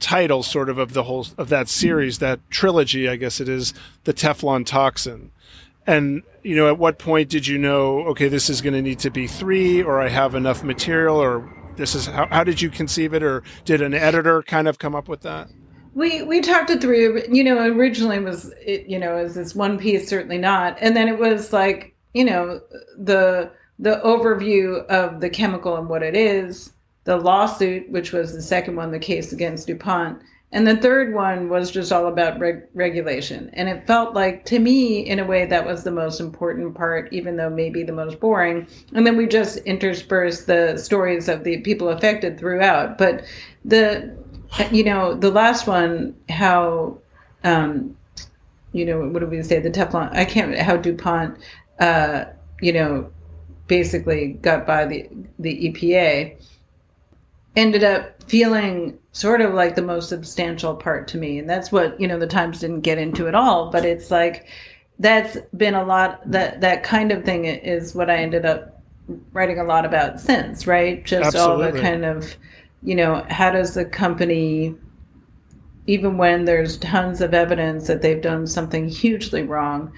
Speaker 1: title, sort of, of the whole of that series, that trilogy, I guess it is, the Teflon Toxin. And you know, at what point did you know? Okay, this is going to need to be three, or I have enough material, or this is how, how did you conceive it, or did an editor kind of come up with that?
Speaker 2: we we talked it through you know originally was it you know as this one piece certainly not and then it was like you know the the overview of the chemical and what it is the lawsuit which was the second one the case against dupont And the third one was just all about reg- regulation. And it felt like, to me, in a way, that was the most important part, even though maybe the most boring. And then we just interspersed the stories of the people affected throughout. But the, you know, the last one, how, um, you know, what do we say? The Teflon, I can't, how DuPont, uh, you know, basically got by the, the EPA ended up feeling sort of like the most substantial part to me and that's what you know the times didn't get into at all but it's like that's been a lot that that kind of thing is what i ended up writing a lot about since right just Absolutely. all the kind of you know how does the company even when there's tons of evidence that they've done something hugely wrong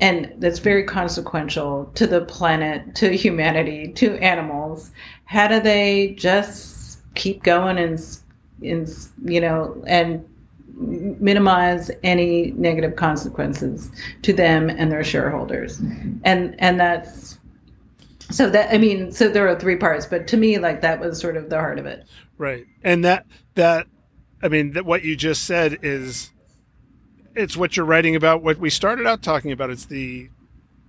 Speaker 2: and that's very consequential to the planet to humanity to animals. How do they just keep going and and you know and minimize any negative consequences to them and their shareholders? Mm-hmm. And and that's so that i mean so there are three parts but to me like that was sort of the heart of it.
Speaker 1: Right. And that that i mean that what you just said is it's what you're writing about what we started out talking about. It's the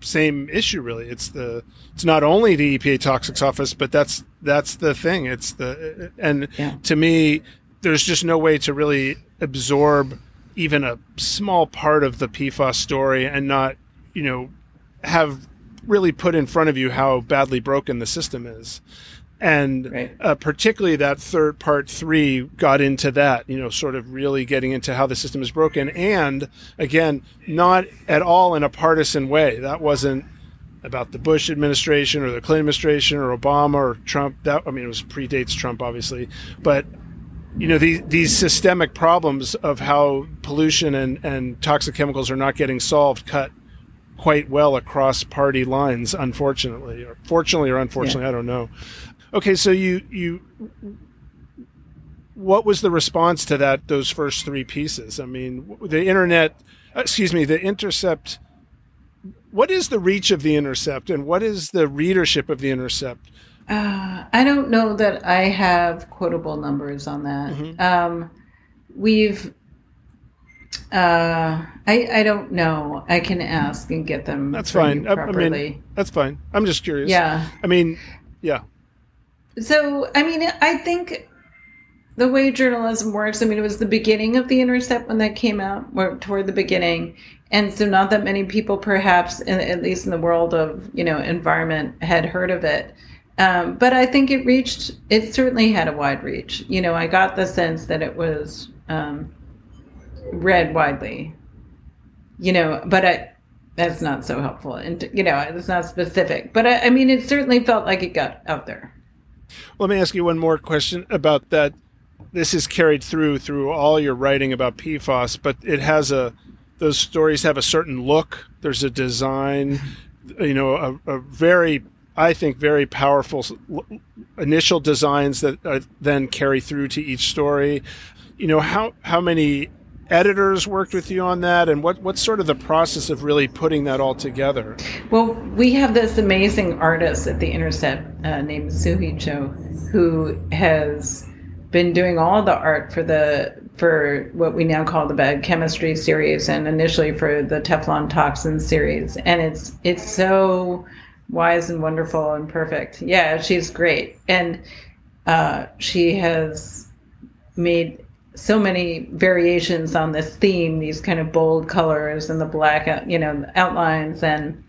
Speaker 1: same issue really. It's the it's not only the EPA toxics office but that's that's the thing. It's the and yeah. to me there's just no way to really absorb even a small part of the PFAS story and not you know have really put in front of you how badly broken the system is and right. uh, particularly that third part three got into that you know sort of really getting into how the system is broken. And again not at all in a partisan way. That wasn't about the bush administration or the clinton administration or obama or trump. That i mean it was predates trump obviously. But you know these these systemic problems of how pollution and and toxic chemicals are not getting solved cut quite well across party lines unfortunately or fortunately or unfortunately yeah. i don't know Okay, so you you what was the response to that those first three pieces? I mean, the internet, excuse me, the intercept. What is the reach of the intercept, and what is the readership of the intercept?
Speaker 2: Uh, I don't know that I have quotable numbers on that. Mm-hmm. Um, we've uh, I I don't know. I can ask and get them.
Speaker 1: That's fine. I, I mean, that's fine. I'm just curious.
Speaker 2: Yeah.
Speaker 1: I mean, yeah.
Speaker 2: So, I mean, I think the way journalism works, I mean, it was the beginning of The Intercept when that came out, or toward the beginning. And so, not that many people, perhaps, in, at least in the world of, you know, environment, had heard of it. Um, but I think it reached, it certainly had a wide reach. You know, I got the sense that it was um, read widely, you know, but I, that's not so helpful. And, you know, it's not specific. But I, I mean, it certainly felt like it got out there.
Speaker 1: Let me ask you one more question about that. This is carried through through all your writing about PFAS, but it has a those stories have a certain look. There's a design, you know, a, a very I think very powerful initial designs that uh, then carry through to each story. You know how how many editors worked with you on that? And what what's sort of the process of really putting that all together?
Speaker 2: Well we have this amazing artist at the intercept uh, named Soohee Cho who has been doing all the art for the for what we now call the bad chemistry series and initially for the teflon toxin series. And it's it's so wise and wonderful and perfect. Yeah she's great. And uh, she has made so many variations on this theme, these kind of bold colors and the black, you know, outlines and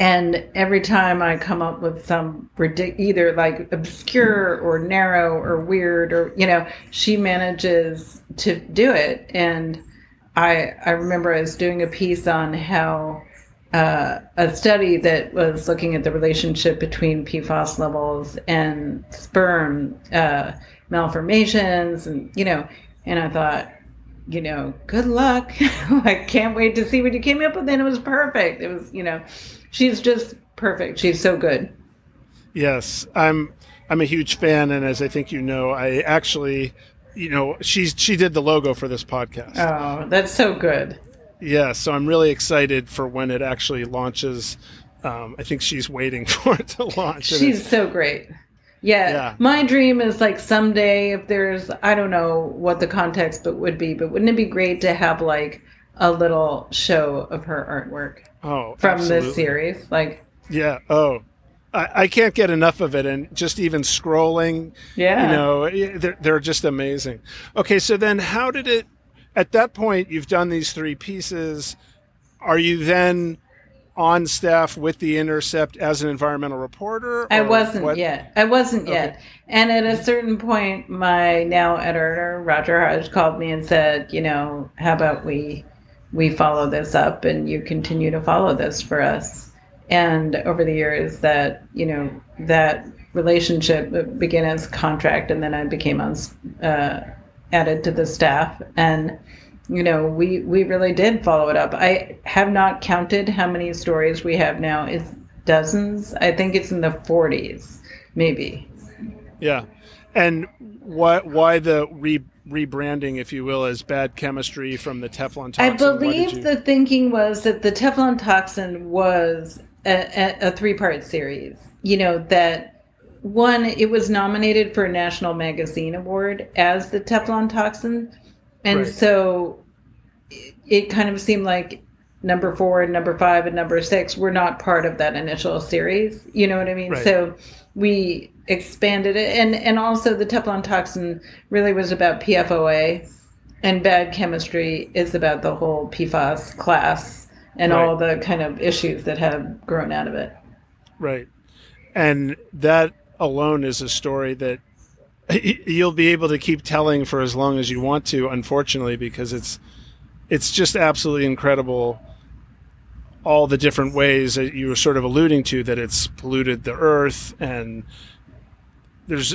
Speaker 2: and every time I come up with some ridic- either like obscure or narrow or weird or you know, she manages to do it. And I I remember I was doing a piece on how uh, a study that was looking at the relationship between PFAS levels and sperm. Uh, malformations and you know and i thought you know good luck. I can't wait to see what you came up with. And it was perfect. It was you know she's just perfect. She's so good.
Speaker 1: Yes i'm i'm a huge fan. And as i think you know i actually you know she's she did the logo for this podcast.
Speaker 2: Oh that's so good.
Speaker 1: Yeah so i'm really excited for when it actually launches. Um, i think she's waiting for it to launch.
Speaker 2: She's so great Yeah.
Speaker 1: Yeah.
Speaker 2: My dream is like someday if there's I don't know what the context but would be, but wouldn't it be great to have like a little show of her artwork
Speaker 1: Oh,
Speaker 2: from
Speaker 1: absolutely.
Speaker 2: this series? Like
Speaker 1: Yeah. Oh, I, I can't get enough of it, and just even scrolling,
Speaker 2: yeah.
Speaker 1: you know, eh, they're they're just amazing. Okay, so then how did it? At that point, you've done these three pieces. Are you then on staff with the Intercept as an environmental reporter?
Speaker 2: I wasn't
Speaker 1: what?
Speaker 2: yet. I wasn't yet. And at a certain point, my now editor Roger Hodge called me and said, you know, how about we we follow this up and you continue to follow this for us. And over the years, that you know that relationship began as contract, and then I became on uh, added to the staff and you know we we really did follow it up. I have not counted how many stories we have now. It's dozens. I think it's in the 40s maybe.
Speaker 1: Yeah, and why why the re, rebranding, if you will, as bad chemistry from the Teflon toxin?
Speaker 2: i believe
Speaker 1: you-
Speaker 2: the thinking was that the teflon toxin was a, a, a three part series. You know that one it was nominated for a national magazine award as the teflon toxin and
Speaker 1: Right.
Speaker 2: so it, it kind of seemed like number four and number five and number six were not part of that initial series you know what i mean
Speaker 1: Right.
Speaker 2: so we expanded it and and also the teflon toxin really was about pfoa and bad chemistry is about the whole pfas class and
Speaker 1: Right.
Speaker 2: all the kind of issues that have grown out of it
Speaker 1: Right. And that alone is a story that you'll be able to keep telling for as long as you want to, unfortunately, because it's it's just absolutely incredible all the different ways that you were sort of alluding to that it's polluted the earth and there's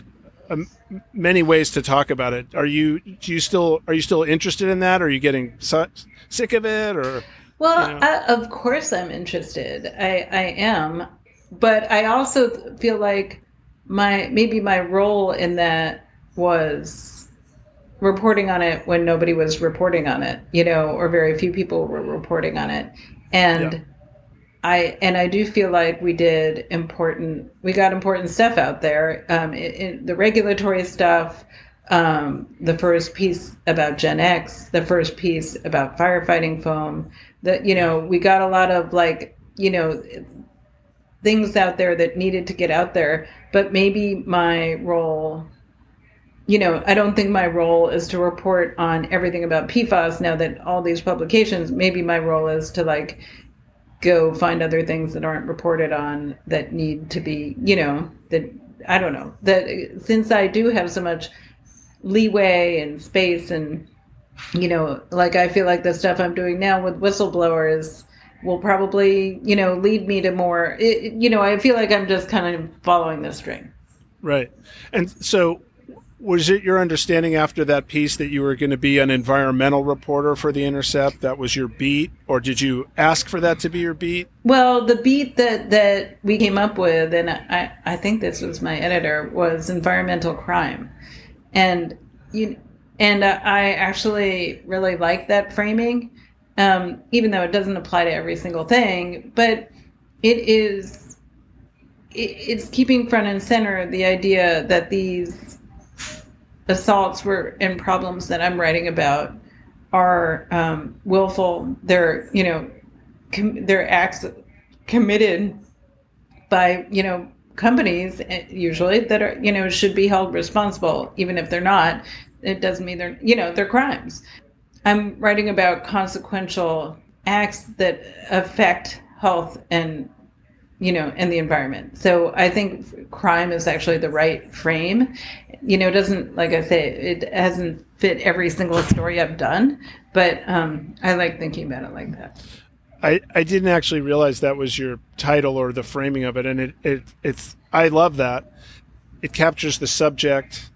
Speaker 1: um, many ways to talk about it. Are you do you still are you still interested in that? Are you getting su- sick of it or
Speaker 2: Well,
Speaker 1: you know?
Speaker 2: I, of course I'm interested. I, I am, but I also feel like my maybe my role in that was reporting on it when nobody was reporting on it, you know, or very few people were reporting on it, and.
Speaker 1: Yeah.
Speaker 2: I and I do feel like we did important. We got important stuff out there. Um, the regulatory stuff, um, the first piece about GenX, the first piece about firefighting foam. That you know, we got a lot of like you know things out there that needed to get out there. But maybe my role, you know, I don't think my role is to report on everything about PFAS. Now that all these publications, maybe my role is to like go find other things that aren't reported on that need to be, you know, that I don't know. That since I do have so much leeway and space and you know, like I feel like the stuff I'm doing now with whistleblowers will probably, you know, lead me to more it, you know, I feel like I'm just kind of following the string.
Speaker 1: Right. And so, was it your understanding after that piece that you were going to be an environmental reporter for The Intercept? That was your beat? Or did you ask for that to be your beat?
Speaker 2: Well, the beat that that we came up with, and I I think this was my editor, was environmental crime, and you and I actually really like that framing, um, even though it doesn't apply to every single thing, but it is it, it's keeping front and center the idea that these assaults were and problems that I'm writing about are um, willful. They're you know com- they're acts committed by you know companies eh, usually that are you know should be held responsible even if they're not it doesn't mean they're you know they're crimes i'm writing about consequential acts that affect health and you know and the environment so i think crime is actually the right frame you know it doesn't like i say it hasn't fit every single story i've done but um, i like thinking about it like that
Speaker 1: I, I didn't actually realize that was your title or the framing of it. And it, it it's I love that. It captures the subject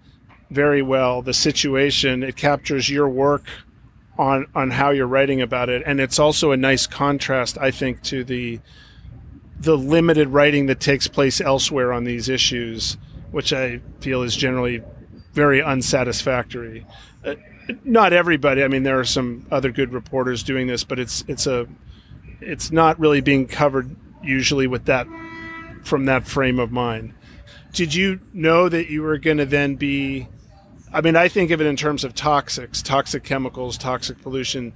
Speaker 1: very well, the situation. It captures your work on on how you're writing about it. And it's also a nice contrast, I think, to the the limited writing that takes place elsewhere on these issues, which I feel is generally very unsatisfactory. Uh, not everybody. I mean, there are some other good reporters doing this, but it's it's a it's not really being covered usually with that from that frame of mind. did you know that you were going to then be? I mean, I think of it in terms of toxics, toxic chemicals, toxic pollution.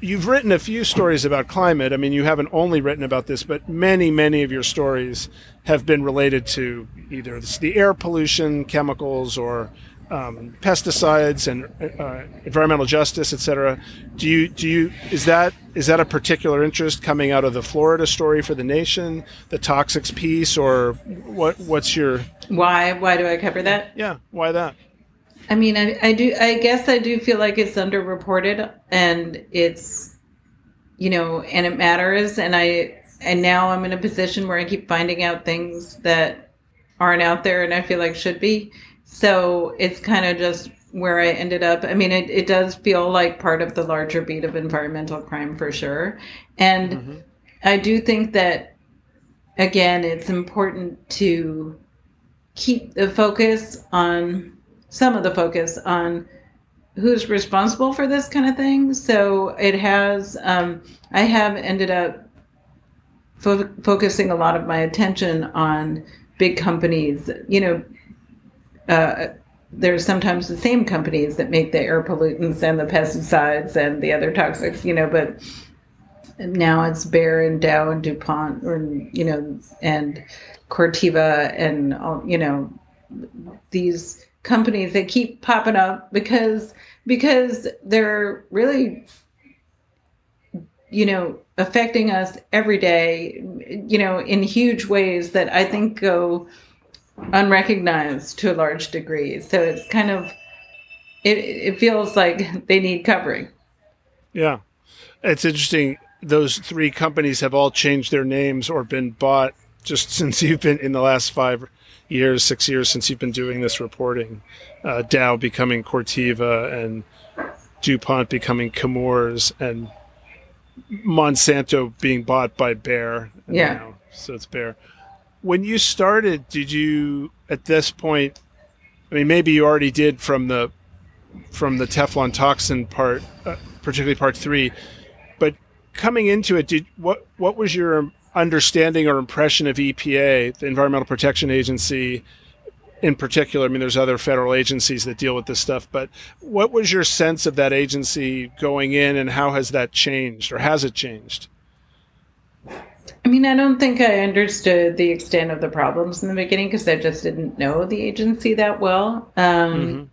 Speaker 1: You've written a few stories about climate. I mean, you haven't only written about this, but many, many of your stories have been related to either the air pollution, chemicals, or um, pesticides and uh, environmental justice, et cetera. Do you do you is that is that a particular interest coming out of the Florida story for the nation, the toxics piece, or what? What's your
Speaker 2: why? Why do I cover that?
Speaker 1: Yeah, why that?
Speaker 2: I mean, I, I do. I guess I do feel like it's underreported, and it's you know, and it matters, and I and now I'm in a position where I keep finding out things that aren't out there, and I feel like should be so it's kind of just where I ended up. I mean, it, it does feel like part of the larger beat of environmental crime for sure. And mm-hmm. I do think that, again, it's important to keep the focus on some of the focus on who's responsible for this kind of thing. So it has, um, I have ended up fo- focusing a lot of my attention on big companies, you know, uh, there's sometimes the same companies that make the air pollutants and the pesticides and the other toxics, you know, but now it's Bayer and Dow and DuPont or, you know, and Corteva and, you know, these companies that keep popping up because because they're really you know affecting us every day you know in huge ways that i think go unrecognized to a large degree. So it's kind of it it feels like they need covering.
Speaker 1: Yeah. It's interesting those three companies have all changed their names or been bought just since you've been in the last 5 years, 6 years since you've been doing this reporting. Uh, Dow becoming Corteva and DuPont becoming Chemours and Monsanto being bought by Bayer.
Speaker 2: Yeah. Now,
Speaker 1: so it's Bayer when you started, did you at this point? I mean, maybe you already did from the from the Teflon toxin part, uh, particularly part three. But coming into it, did what what was your understanding or impression of EPA, the Environmental Protection Agency, in particular? I mean, there's other federal agencies that deal with this stuff, but what was your sense of that agency going in, and how has that changed, or has it changed?
Speaker 2: I mean, I don't think I understood the extent of the problems in the beginning because I just didn't know the agency that well. Um, mm-hmm.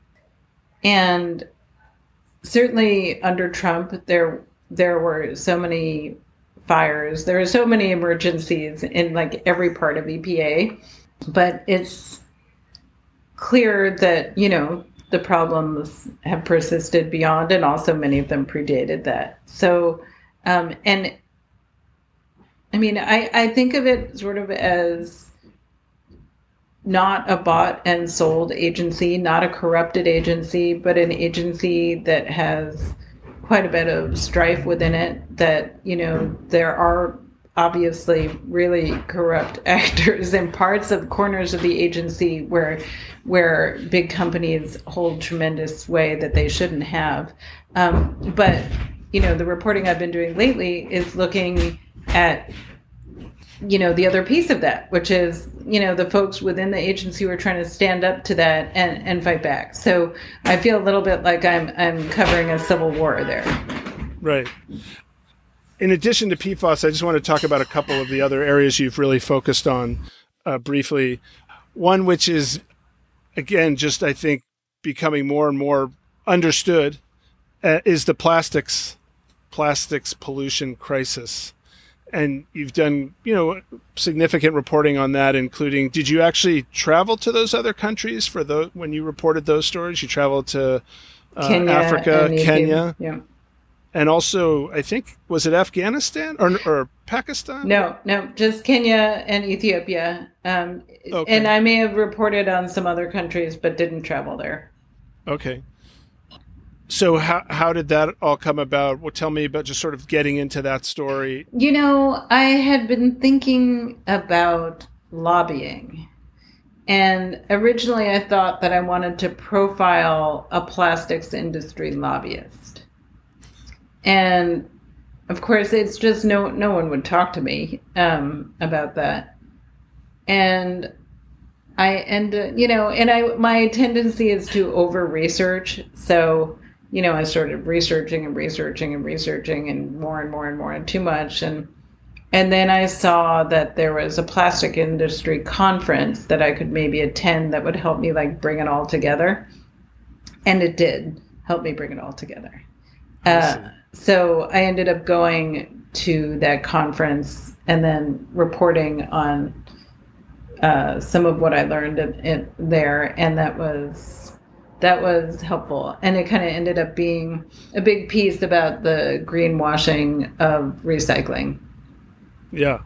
Speaker 2: And certainly under Trump, there there were so many fires. There are so many emergencies in like every part of EPA, but it's clear that you know the problems have persisted beyond, and also many of them predated that. So, um, and I mean, I, I think of it sort of as not a bought and sold agency, not a corrupted agency, but an agency that has quite a bit of strife within it. That, you know, there are obviously really corrupt actors in parts of corners of the agency where where big companies hold tremendous sway that they shouldn't have. Um, but you know, the reporting I've been doing lately is looking at you know the other piece of that which is you know the folks within the agency who are trying to stand up to that and and fight back. So i feel a little bit like i'm i'm covering a civil war there.
Speaker 1: Right. In addition to pfas i just want to talk about a couple of the other areas you've really focused on uh, briefly. One which is again just i think becoming more and more understood uh, is the plastics plastics pollution crisis and you've done you know significant reporting on that including did you actually travel to those other countries for the when you reported those stories? You traveled to uh, Kenya Africa Kenya.
Speaker 2: Yeah.
Speaker 1: And also I think was it Afghanistan or or Pakistan?
Speaker 2: No no just Kenya and Ethiopia. Um, okay. and I may have reported on some other countries but didn't travel there.
Speaker 1: Okay so how how did that all come about? Well, tell me about just sort of getting into that story.
Speaker 2: You know, I had been thinking about lobbying. And originally I thought that I wanted to profile a plastics industry lobbyist. And of course it's just no no one would talk to me um, about that. And I and uh, you know, and I my tendency is to over research. So you know, I started researching and researching and researching and more and more and more and too much and and then I saw that there was a plastic industry conference that I could maybe attend that would help me like bring it all together. And it did help me bring it all together. Uh, so I ended up going to that conference and then reporting on uh, some of what I learned in, in there, and that was that was helpful. And it kind of ended up being a big piece about the greenwashing of recycling.
Speaker 1: Yeah.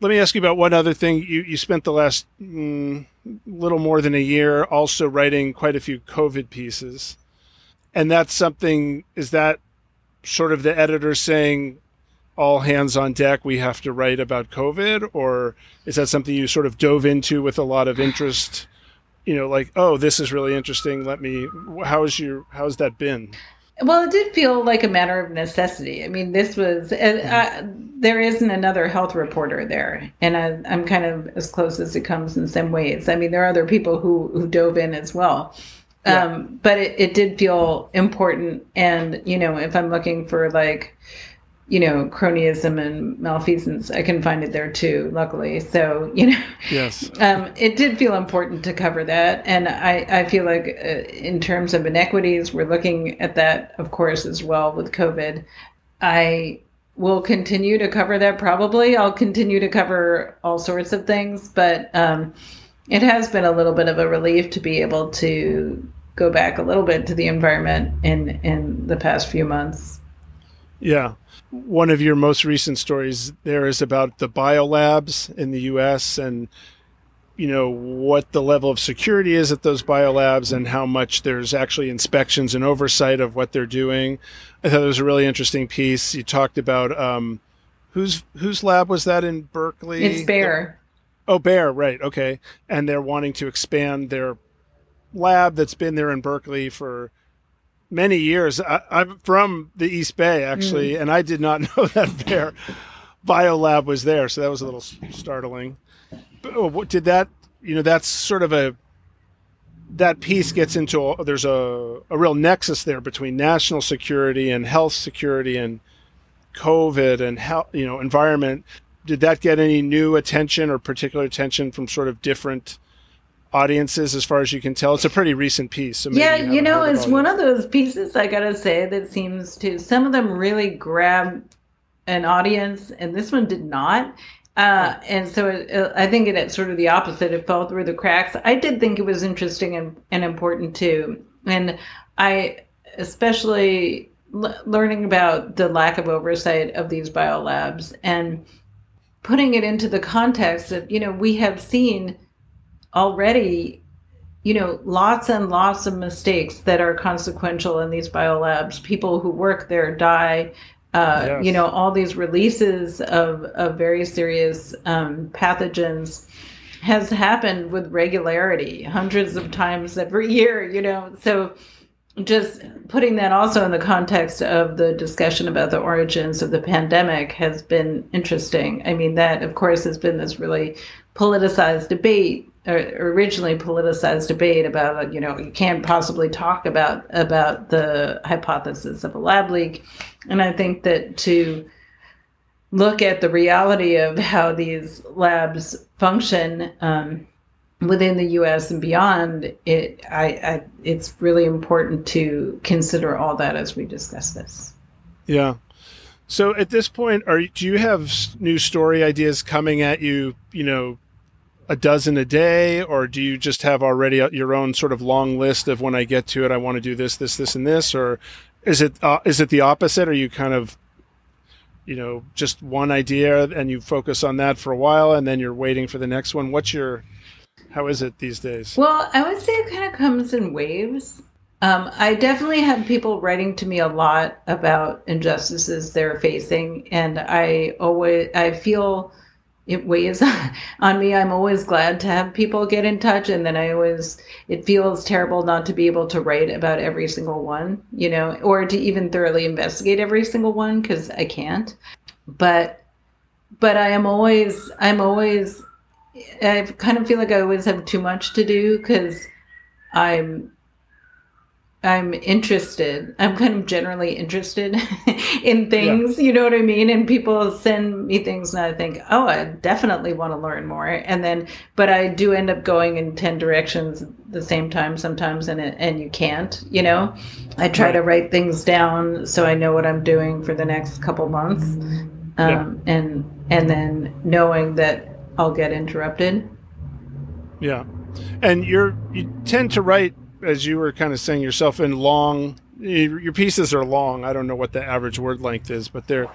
Speaker 1: Let me ask you about one other thing. You you spent the last mm, little more than a year also writing quite a few COVID pieces, and that's something. Is that sort of the editor saying, "All hands on deck, we have to write about COVID," or is that something you sort of dove into with a lot of interest? You know, like, oh, this is really interesting. Let me. How's your How's that been?
Speaker 2: Well, it did feel like a matter of necessity. I mean, this was, uh, uh, there isn't another health reporter there. And I, am kind of as close as it comes in some ways. I mean, there are other people who, who dove in as well. Yeah. Um, but it, it did feel important. And, you know, if I'm looking for like, you know, cronyism and malfeasance, I can find it there too, luckily. So, you know,
Speaker 1: yes,
Speaker 2: um, it did feel important to cover that. And I, I feel like uh, in terms of inequities, we're looking at that, of course, as well with COVID. I will continue to cover that probably. I'll continue to cover all sorts of things, but um, it has been a little bit of a relief to be able to go back a little bit to the environment in, in the past few months.
Speaker 1: Yeah one of your most recent stories there is about the biolabs in the US and you know what the level of security is at those biolabs and how much there's actually inspections and oversight of what they're doing. I thought it was a really interesting piece. You talked about um, whose whose lab was that in Berkeley?
Speaker 2: It's Bayer.
Speaker 1: Oh, Bear, right? Okay, and they're wanting to expand their lab that's been there in Berkeley for many years. I, am from the East Bay actually, mm. and I did not know that their biolab was there, so that was a little startling. But, oh, what did that? You know, that's sort of a that piece gets into there's a, a real nexus there between national security and health security and COVID and health, you know, environment. Did that get any new attention or particular attention from sort of different audiences as far as you can tell it's a pretty recent piece so
Speaker 2: yeah you, you know it's one it. of those pieces i gotta say that seems to some of them really grab an audience and this one did not uh, and so it, it, I think it, it's sort of the opposite. It fell through the cracks. I did think it was interesting and, and important too. And I, especially l- learning about the lack of oversight of these biolabs and putting it into the context of, you know, we have seen already you know lots and lots of mistakes that are consequential in these biolabs. People who work there die uh, yes. you know all these releases of, of very serious um, pathogens has happened with regularity hundreds of times every year you know. So just putting that also in the context of the discussion about the origins of the pandemic has been interesting. I mean that of course has been this really politicized debate originally politicized debate about you know you can't possibly talk about about the hypothesis of a lab leak. And i think that to look at the reality of how these labs function um, within the us and beyond it I, I it's really important to consider all that as we discuss this.
Speaker 1: Yeah. So at this point are do you have new story ideas coming at you you know a dozen a day, or do you just have already your own sort of long list of when I get to it, I want to do this, this, this, and this, or is it uh, is it the opposite? Are you kind of you know just one idea and you focus on that for a while and then you're waiting for the next one? What's your how is it these days?
Speaker 2: Well, I would say it kind of comes in waves. Um, I definitely have people writing to me a lot about injustices they're facing, and I always I feel it weighs on me. I'm always glad to have people get in touch. And then I always, it feels terrible not to be able to write about every single one, you know, or to even thoroughly investigate every single one because I can't. But, but I am always, I'm always I kind of feel like I always have too much to do because I'm I'm interested. I'm kind of generally interested in things, yeah. you know what I mean? And people send me things and I think, oh, I definitely want to learn more. And then, but I do end up going in 10 directions at the same time sometimes and, it, and you can't, you know? I try right. to write things down so I know what I'm doing for the next couple months. Um, yeah. and, and then knowing that I'll get interrupted.
Speaker 1: Yeah. And you're, you tend to write as you were kind of saying yourself, in long. Your pieces are long. I don't know what the average word length is, but they're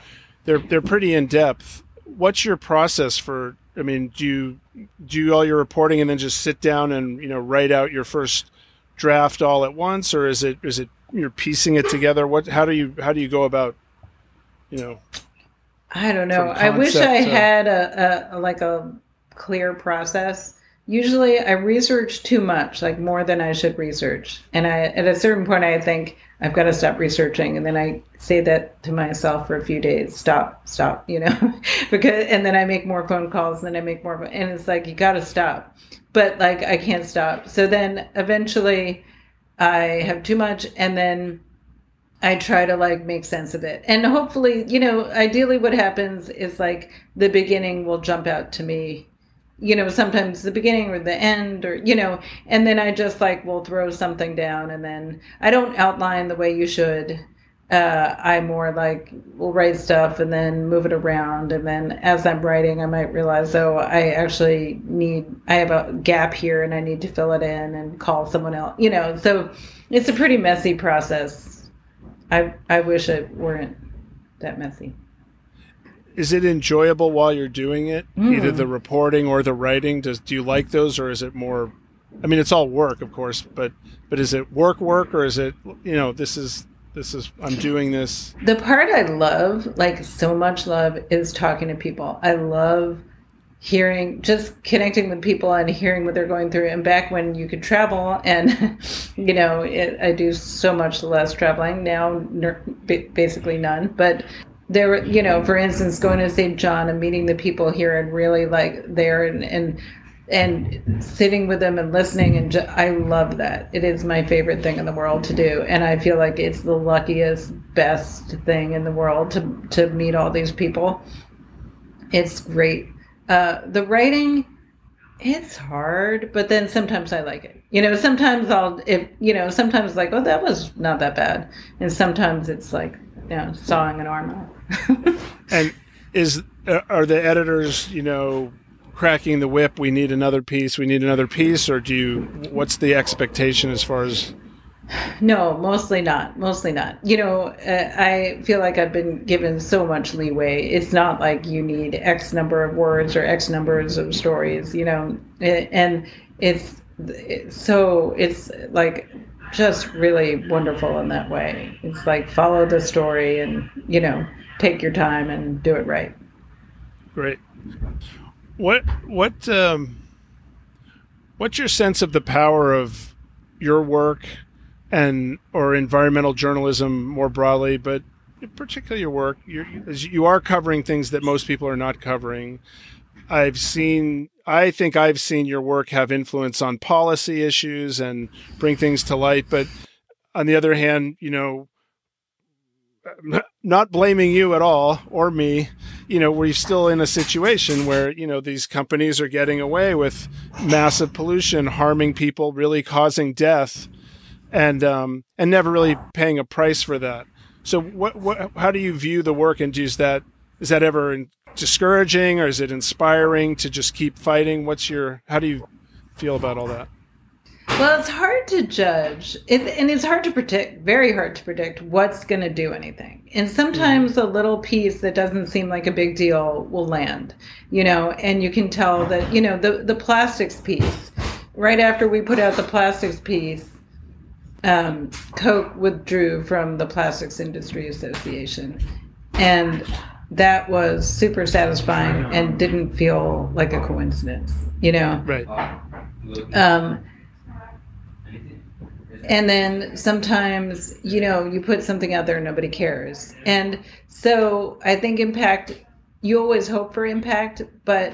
Speaker 1: they're they're pretty in depth. What's your process for? I mean, do you do all your reporting and then just sit down and you know write out your first draft all at once, or is it is it you're piecing it together? What how do you how do you go about you know?
Speaker 2: I don't know. I wish I had a, a like a clear process usually I research too much, like more than I should research. And I, at a certain point, I think I've got to stop researching. And then I say that to myself for a few days, stop, stop, you know, because, and then I make more phone calls and then I make more, and it's like, you got to stop. But like, I can't stop. So then eventually I have too much and then I try to like make sense of it. And hopefully, you know, ideally what happens is like the beginning will jump out to me you know, sometimes the beginning or the end or, you know, and then I just like will throw something down and then I don't outline the way you should. Uh, I more like will write stuff and then move it around. And then as I'm writing, I might realize, oh, I actually need, I have a gap here and I need to fill it in and call someone else, you know. So it's a pretty messy process. I, I wish it weren't that messy
Speaker 1: is it enjoyable while you're doing it? Mm. either the reporting or the writing does do you like those or is it more i mean it's all work of course but but is it work work or is it you know this is this is i'm doing this?
Speaker 2: The part i love like so much love is talking to people. I love hearing just connecting with people and hearing what they're going through. And back when you could travel and you know it, i do so much less traveling now basically none. But there were, you know, for instance, going to St. John and meeting the people here and really like there and, and, and sitting with them and listening and just, I love that. It is my favorite thing in the world to do, and I feel like it's the luckiest, best thing in the world to to meet all these people. It's great. Uh, the writing, it's hard, but then sometimes I like it. You know, sometimes I'll if you know, sometimes like, oh, that was not that bad, and sometimes it's like, you know, sawing an arm
Speaker 1: off. and is uh, are the editors, you know, cracking the whip? We need another piece. We need another piece, or do you? What's the expectation as far as?
Speaker 2: No, mostly not. Mostly not. You know, uh, I feel like I've been given so much leeway. It's not like you need X number of words or X numbers of stories. You know, and it's, it's so it's like just really wonderful in that way. It's like follow the story and, you know, take your time and do it right.
Speaker 1: Great. What what um what's your sense of the power of your work and or environmental journalism more broadly, but particularly your work, you're, you are covering things that most people are not covering. I've seen I think I've seen your work have influence on policy issues and bring things to light. But on the other hand, you know, not blaming you at all or me, you know, we're still in a situation where, you know, these companies are getting away with massive pollution, harming people, really causing death and, um, and never really paying a price for that. So what, what, how do you view the work and is that, is that ever discouraging or is it inspiring to just keep fighting? What's your how do you feel about all that?
Speaker 2: Well, it's hard to judge, it, and it's hard to predict. Very hard to predict what's going to do anything. And sometimes mm-hmm. a little piece that doesn't seem like a big deal will land, you know. And you can tell that, you know, the the plastics piece. Right after we put out the plastics piece, um, Coke withdrew from the Plastics Industry Association, and that was super satisfying and didn't feel like a coincidence, you know?
Speaker 1: Right.
Speaker 2: Um, and then sometimes, you know, you put something out there and nobody cares. And so I think impact, you always hope for impact, but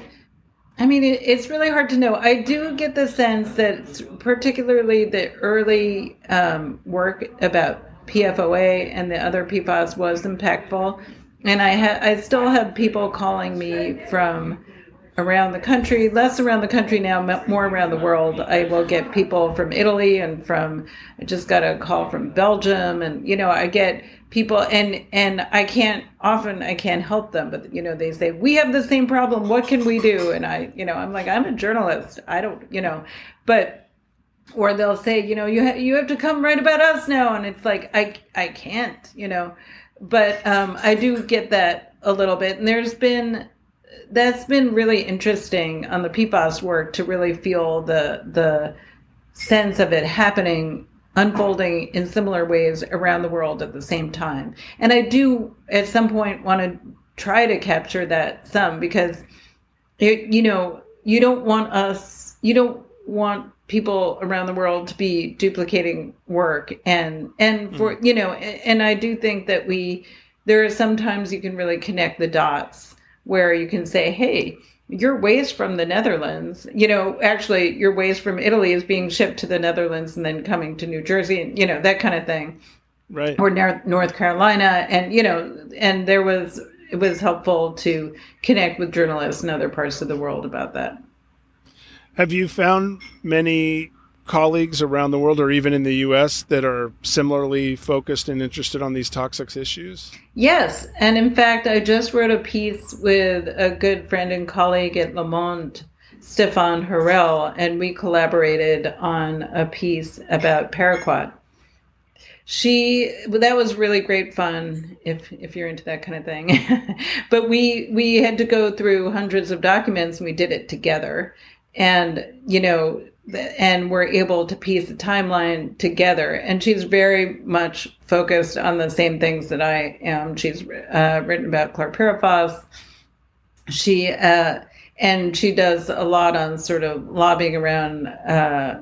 Speaker 2: I mean, it, it's really hard to know. I do get the sense that, particularly the early um, work about PFOA and the other PFAS was impactful. And I ha- I still have people calling me from around the country, less around the country now, more around the world. I will get people from Italy and from, I just got a call from Belgium. And, you know, I get people and, and I can't, often I can't help them, but, you know, they say, we have the same problem. What can we do? And I, you know, I'm like, I'm a journalist. I don't, you know, but, or they'll say, you know, you, ha- you have to come write about us now. And it's like, I, I can't, you know, but um, I do get that a little bit. And there's been, that's been really interesting on the PFAS work to really feel the the sense of it happening unfolding in similar ways around the world at the same time. And I do at some point want to try to capture that some because it, you know, you don't want us you don't want people around the world to be duplicating work and and for mm. you know and I do think that we there are sometimes you can really connect the dots where you can say, hey, your waste from the Netherlands, you know, actually your waste from Italy is being shipped to the Netherlands and then coming to New Jersey, and you know that kind of thing,
Speaker 1: right?
Speaker 2: Or North Carolina, and you know, and there was it was helpful to connect with journalists in other parts of the world about that.
Speaker 1: Have you found many colleagues around the world or even in the US that are similarly focused and interested on these toxics issues?
Speaker 2: Yes. And in fact, I just wrote a piece with a good friend and colleague at Le Monde, Stéphane Horel, and we collaborated on a piece about paraquat. She that was really great fun if if you're into that kind of thing. but we we had to go through hundreds of documents and we did it together. And you know, and we're able to piece the timeline together. And she's very much focused on the same things that I am. She's uh, written about chlorpyrifos. She uh, and she does a lot on sort of lobbying around uh,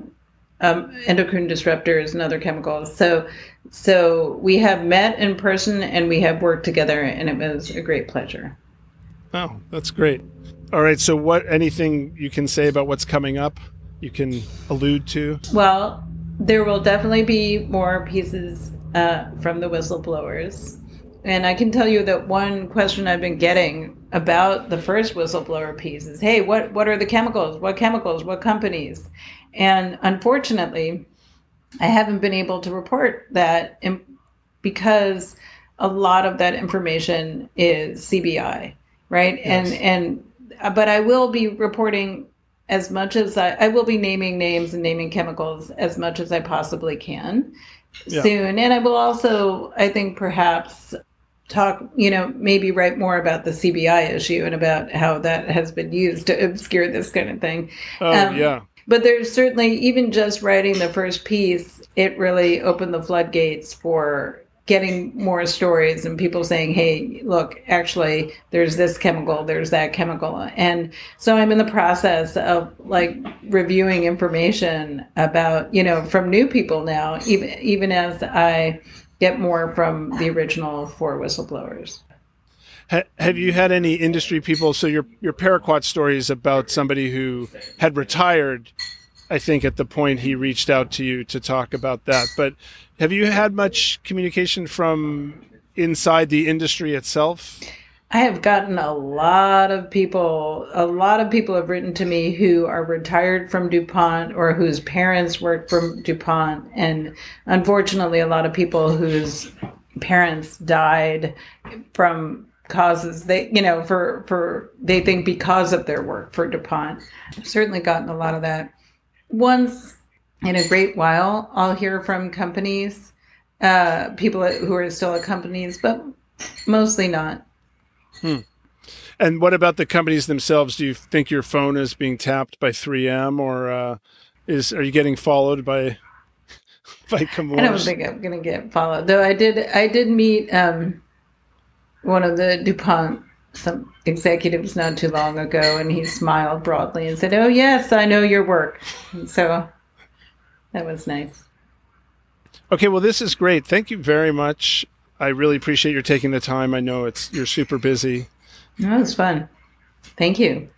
Speaker 2: um, endocrine disruptors and other chemicals. So, so we have met in person and we have worked together, and it was a great pleasure.
Speaker 1: Oh, that's great. All right. So, what anything you can say about what's coming up? You can allude to?
Speaker 2: Well, there will definitely be more pieces uh, from the whistleblowers. And I can tell you that one question I've been getting about the first whistleblower piece is hey, what, what are the chemicals? What chemicals? What companies? And unfortunately, I haven't been able to report that because a lot of that information is CBI, right? Yes. And and but I will be reporting as much as I, I will be naming names and naming chemicals as much as I possibly can yeah. soon. And I will also, I think, perhaps talk, you know, maybe write more about the CBI issue and about how that has been used to obscure this kind of thing.
Speaker 1: Oh, um, yeah.
Speaker 2: But there's certainly, even just writing the first piece, it really opened the floodgates for getting more stories and people saying, hey, look, actually, there's this chemical, there's that chemical. And so I'm in the process of like reviewing information about, you know, from new people now, even, even as I get more from the original four whistleblowers.
Speaker 1: Have you had any industry people? So your your paraquat story is about somebody who had retired I think at the point he reached out to you to talk about that. But have you had much communication from inside the industry itself?
Speaker 2: I have gotten a lot of people, a lot of people have written to me who are retired from DuPont or whose parents worked for DuPont. And unfortunately, a lot of people whose parents died from causes they you know for for they think because of their work for DuPont. I've certainly gotten a lot of that once in a great while, I'll hear from companies, uh, people who are still at companies, but mostly not.
Speaker 1: Hmm. And what about the companies themselves? Do you think your phone is being tapped by 3M, or uh, is are you getting followed by by Chemours?
Speaker 2: I don't think I'm going to get followed. Though I did, I did meet um, one of the Dupont some executives not too long ago, and he smiled broadly and said, "Oh yes, I know your work." And so that was nice.
Speaker 1: Okay, well, this is great. Thank you very much. I really appreciate your taking the time. I know it's you're super busy.
Speaker 2: No, it was fun. Thank you.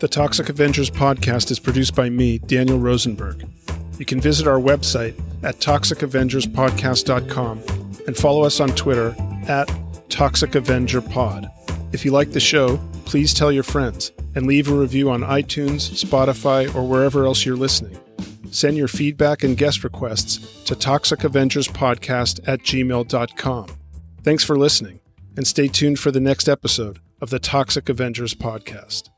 Speaker 1: The Toxic Avengers podcast is produced by me, Daniel Rosenberg. You can visit our website at toxicavengerspodcast.com and follow us on Twitter at toxicavengerpod. If you like the show, please tell your friends and leave a review on iTunes, Spotify, or wherever else you're listening. Send your feedback and guest requests to toxicavengerspodcast at gmail.com. Thanks for listening, and stay tuned for the next episode of the Toxic Avengers podcast.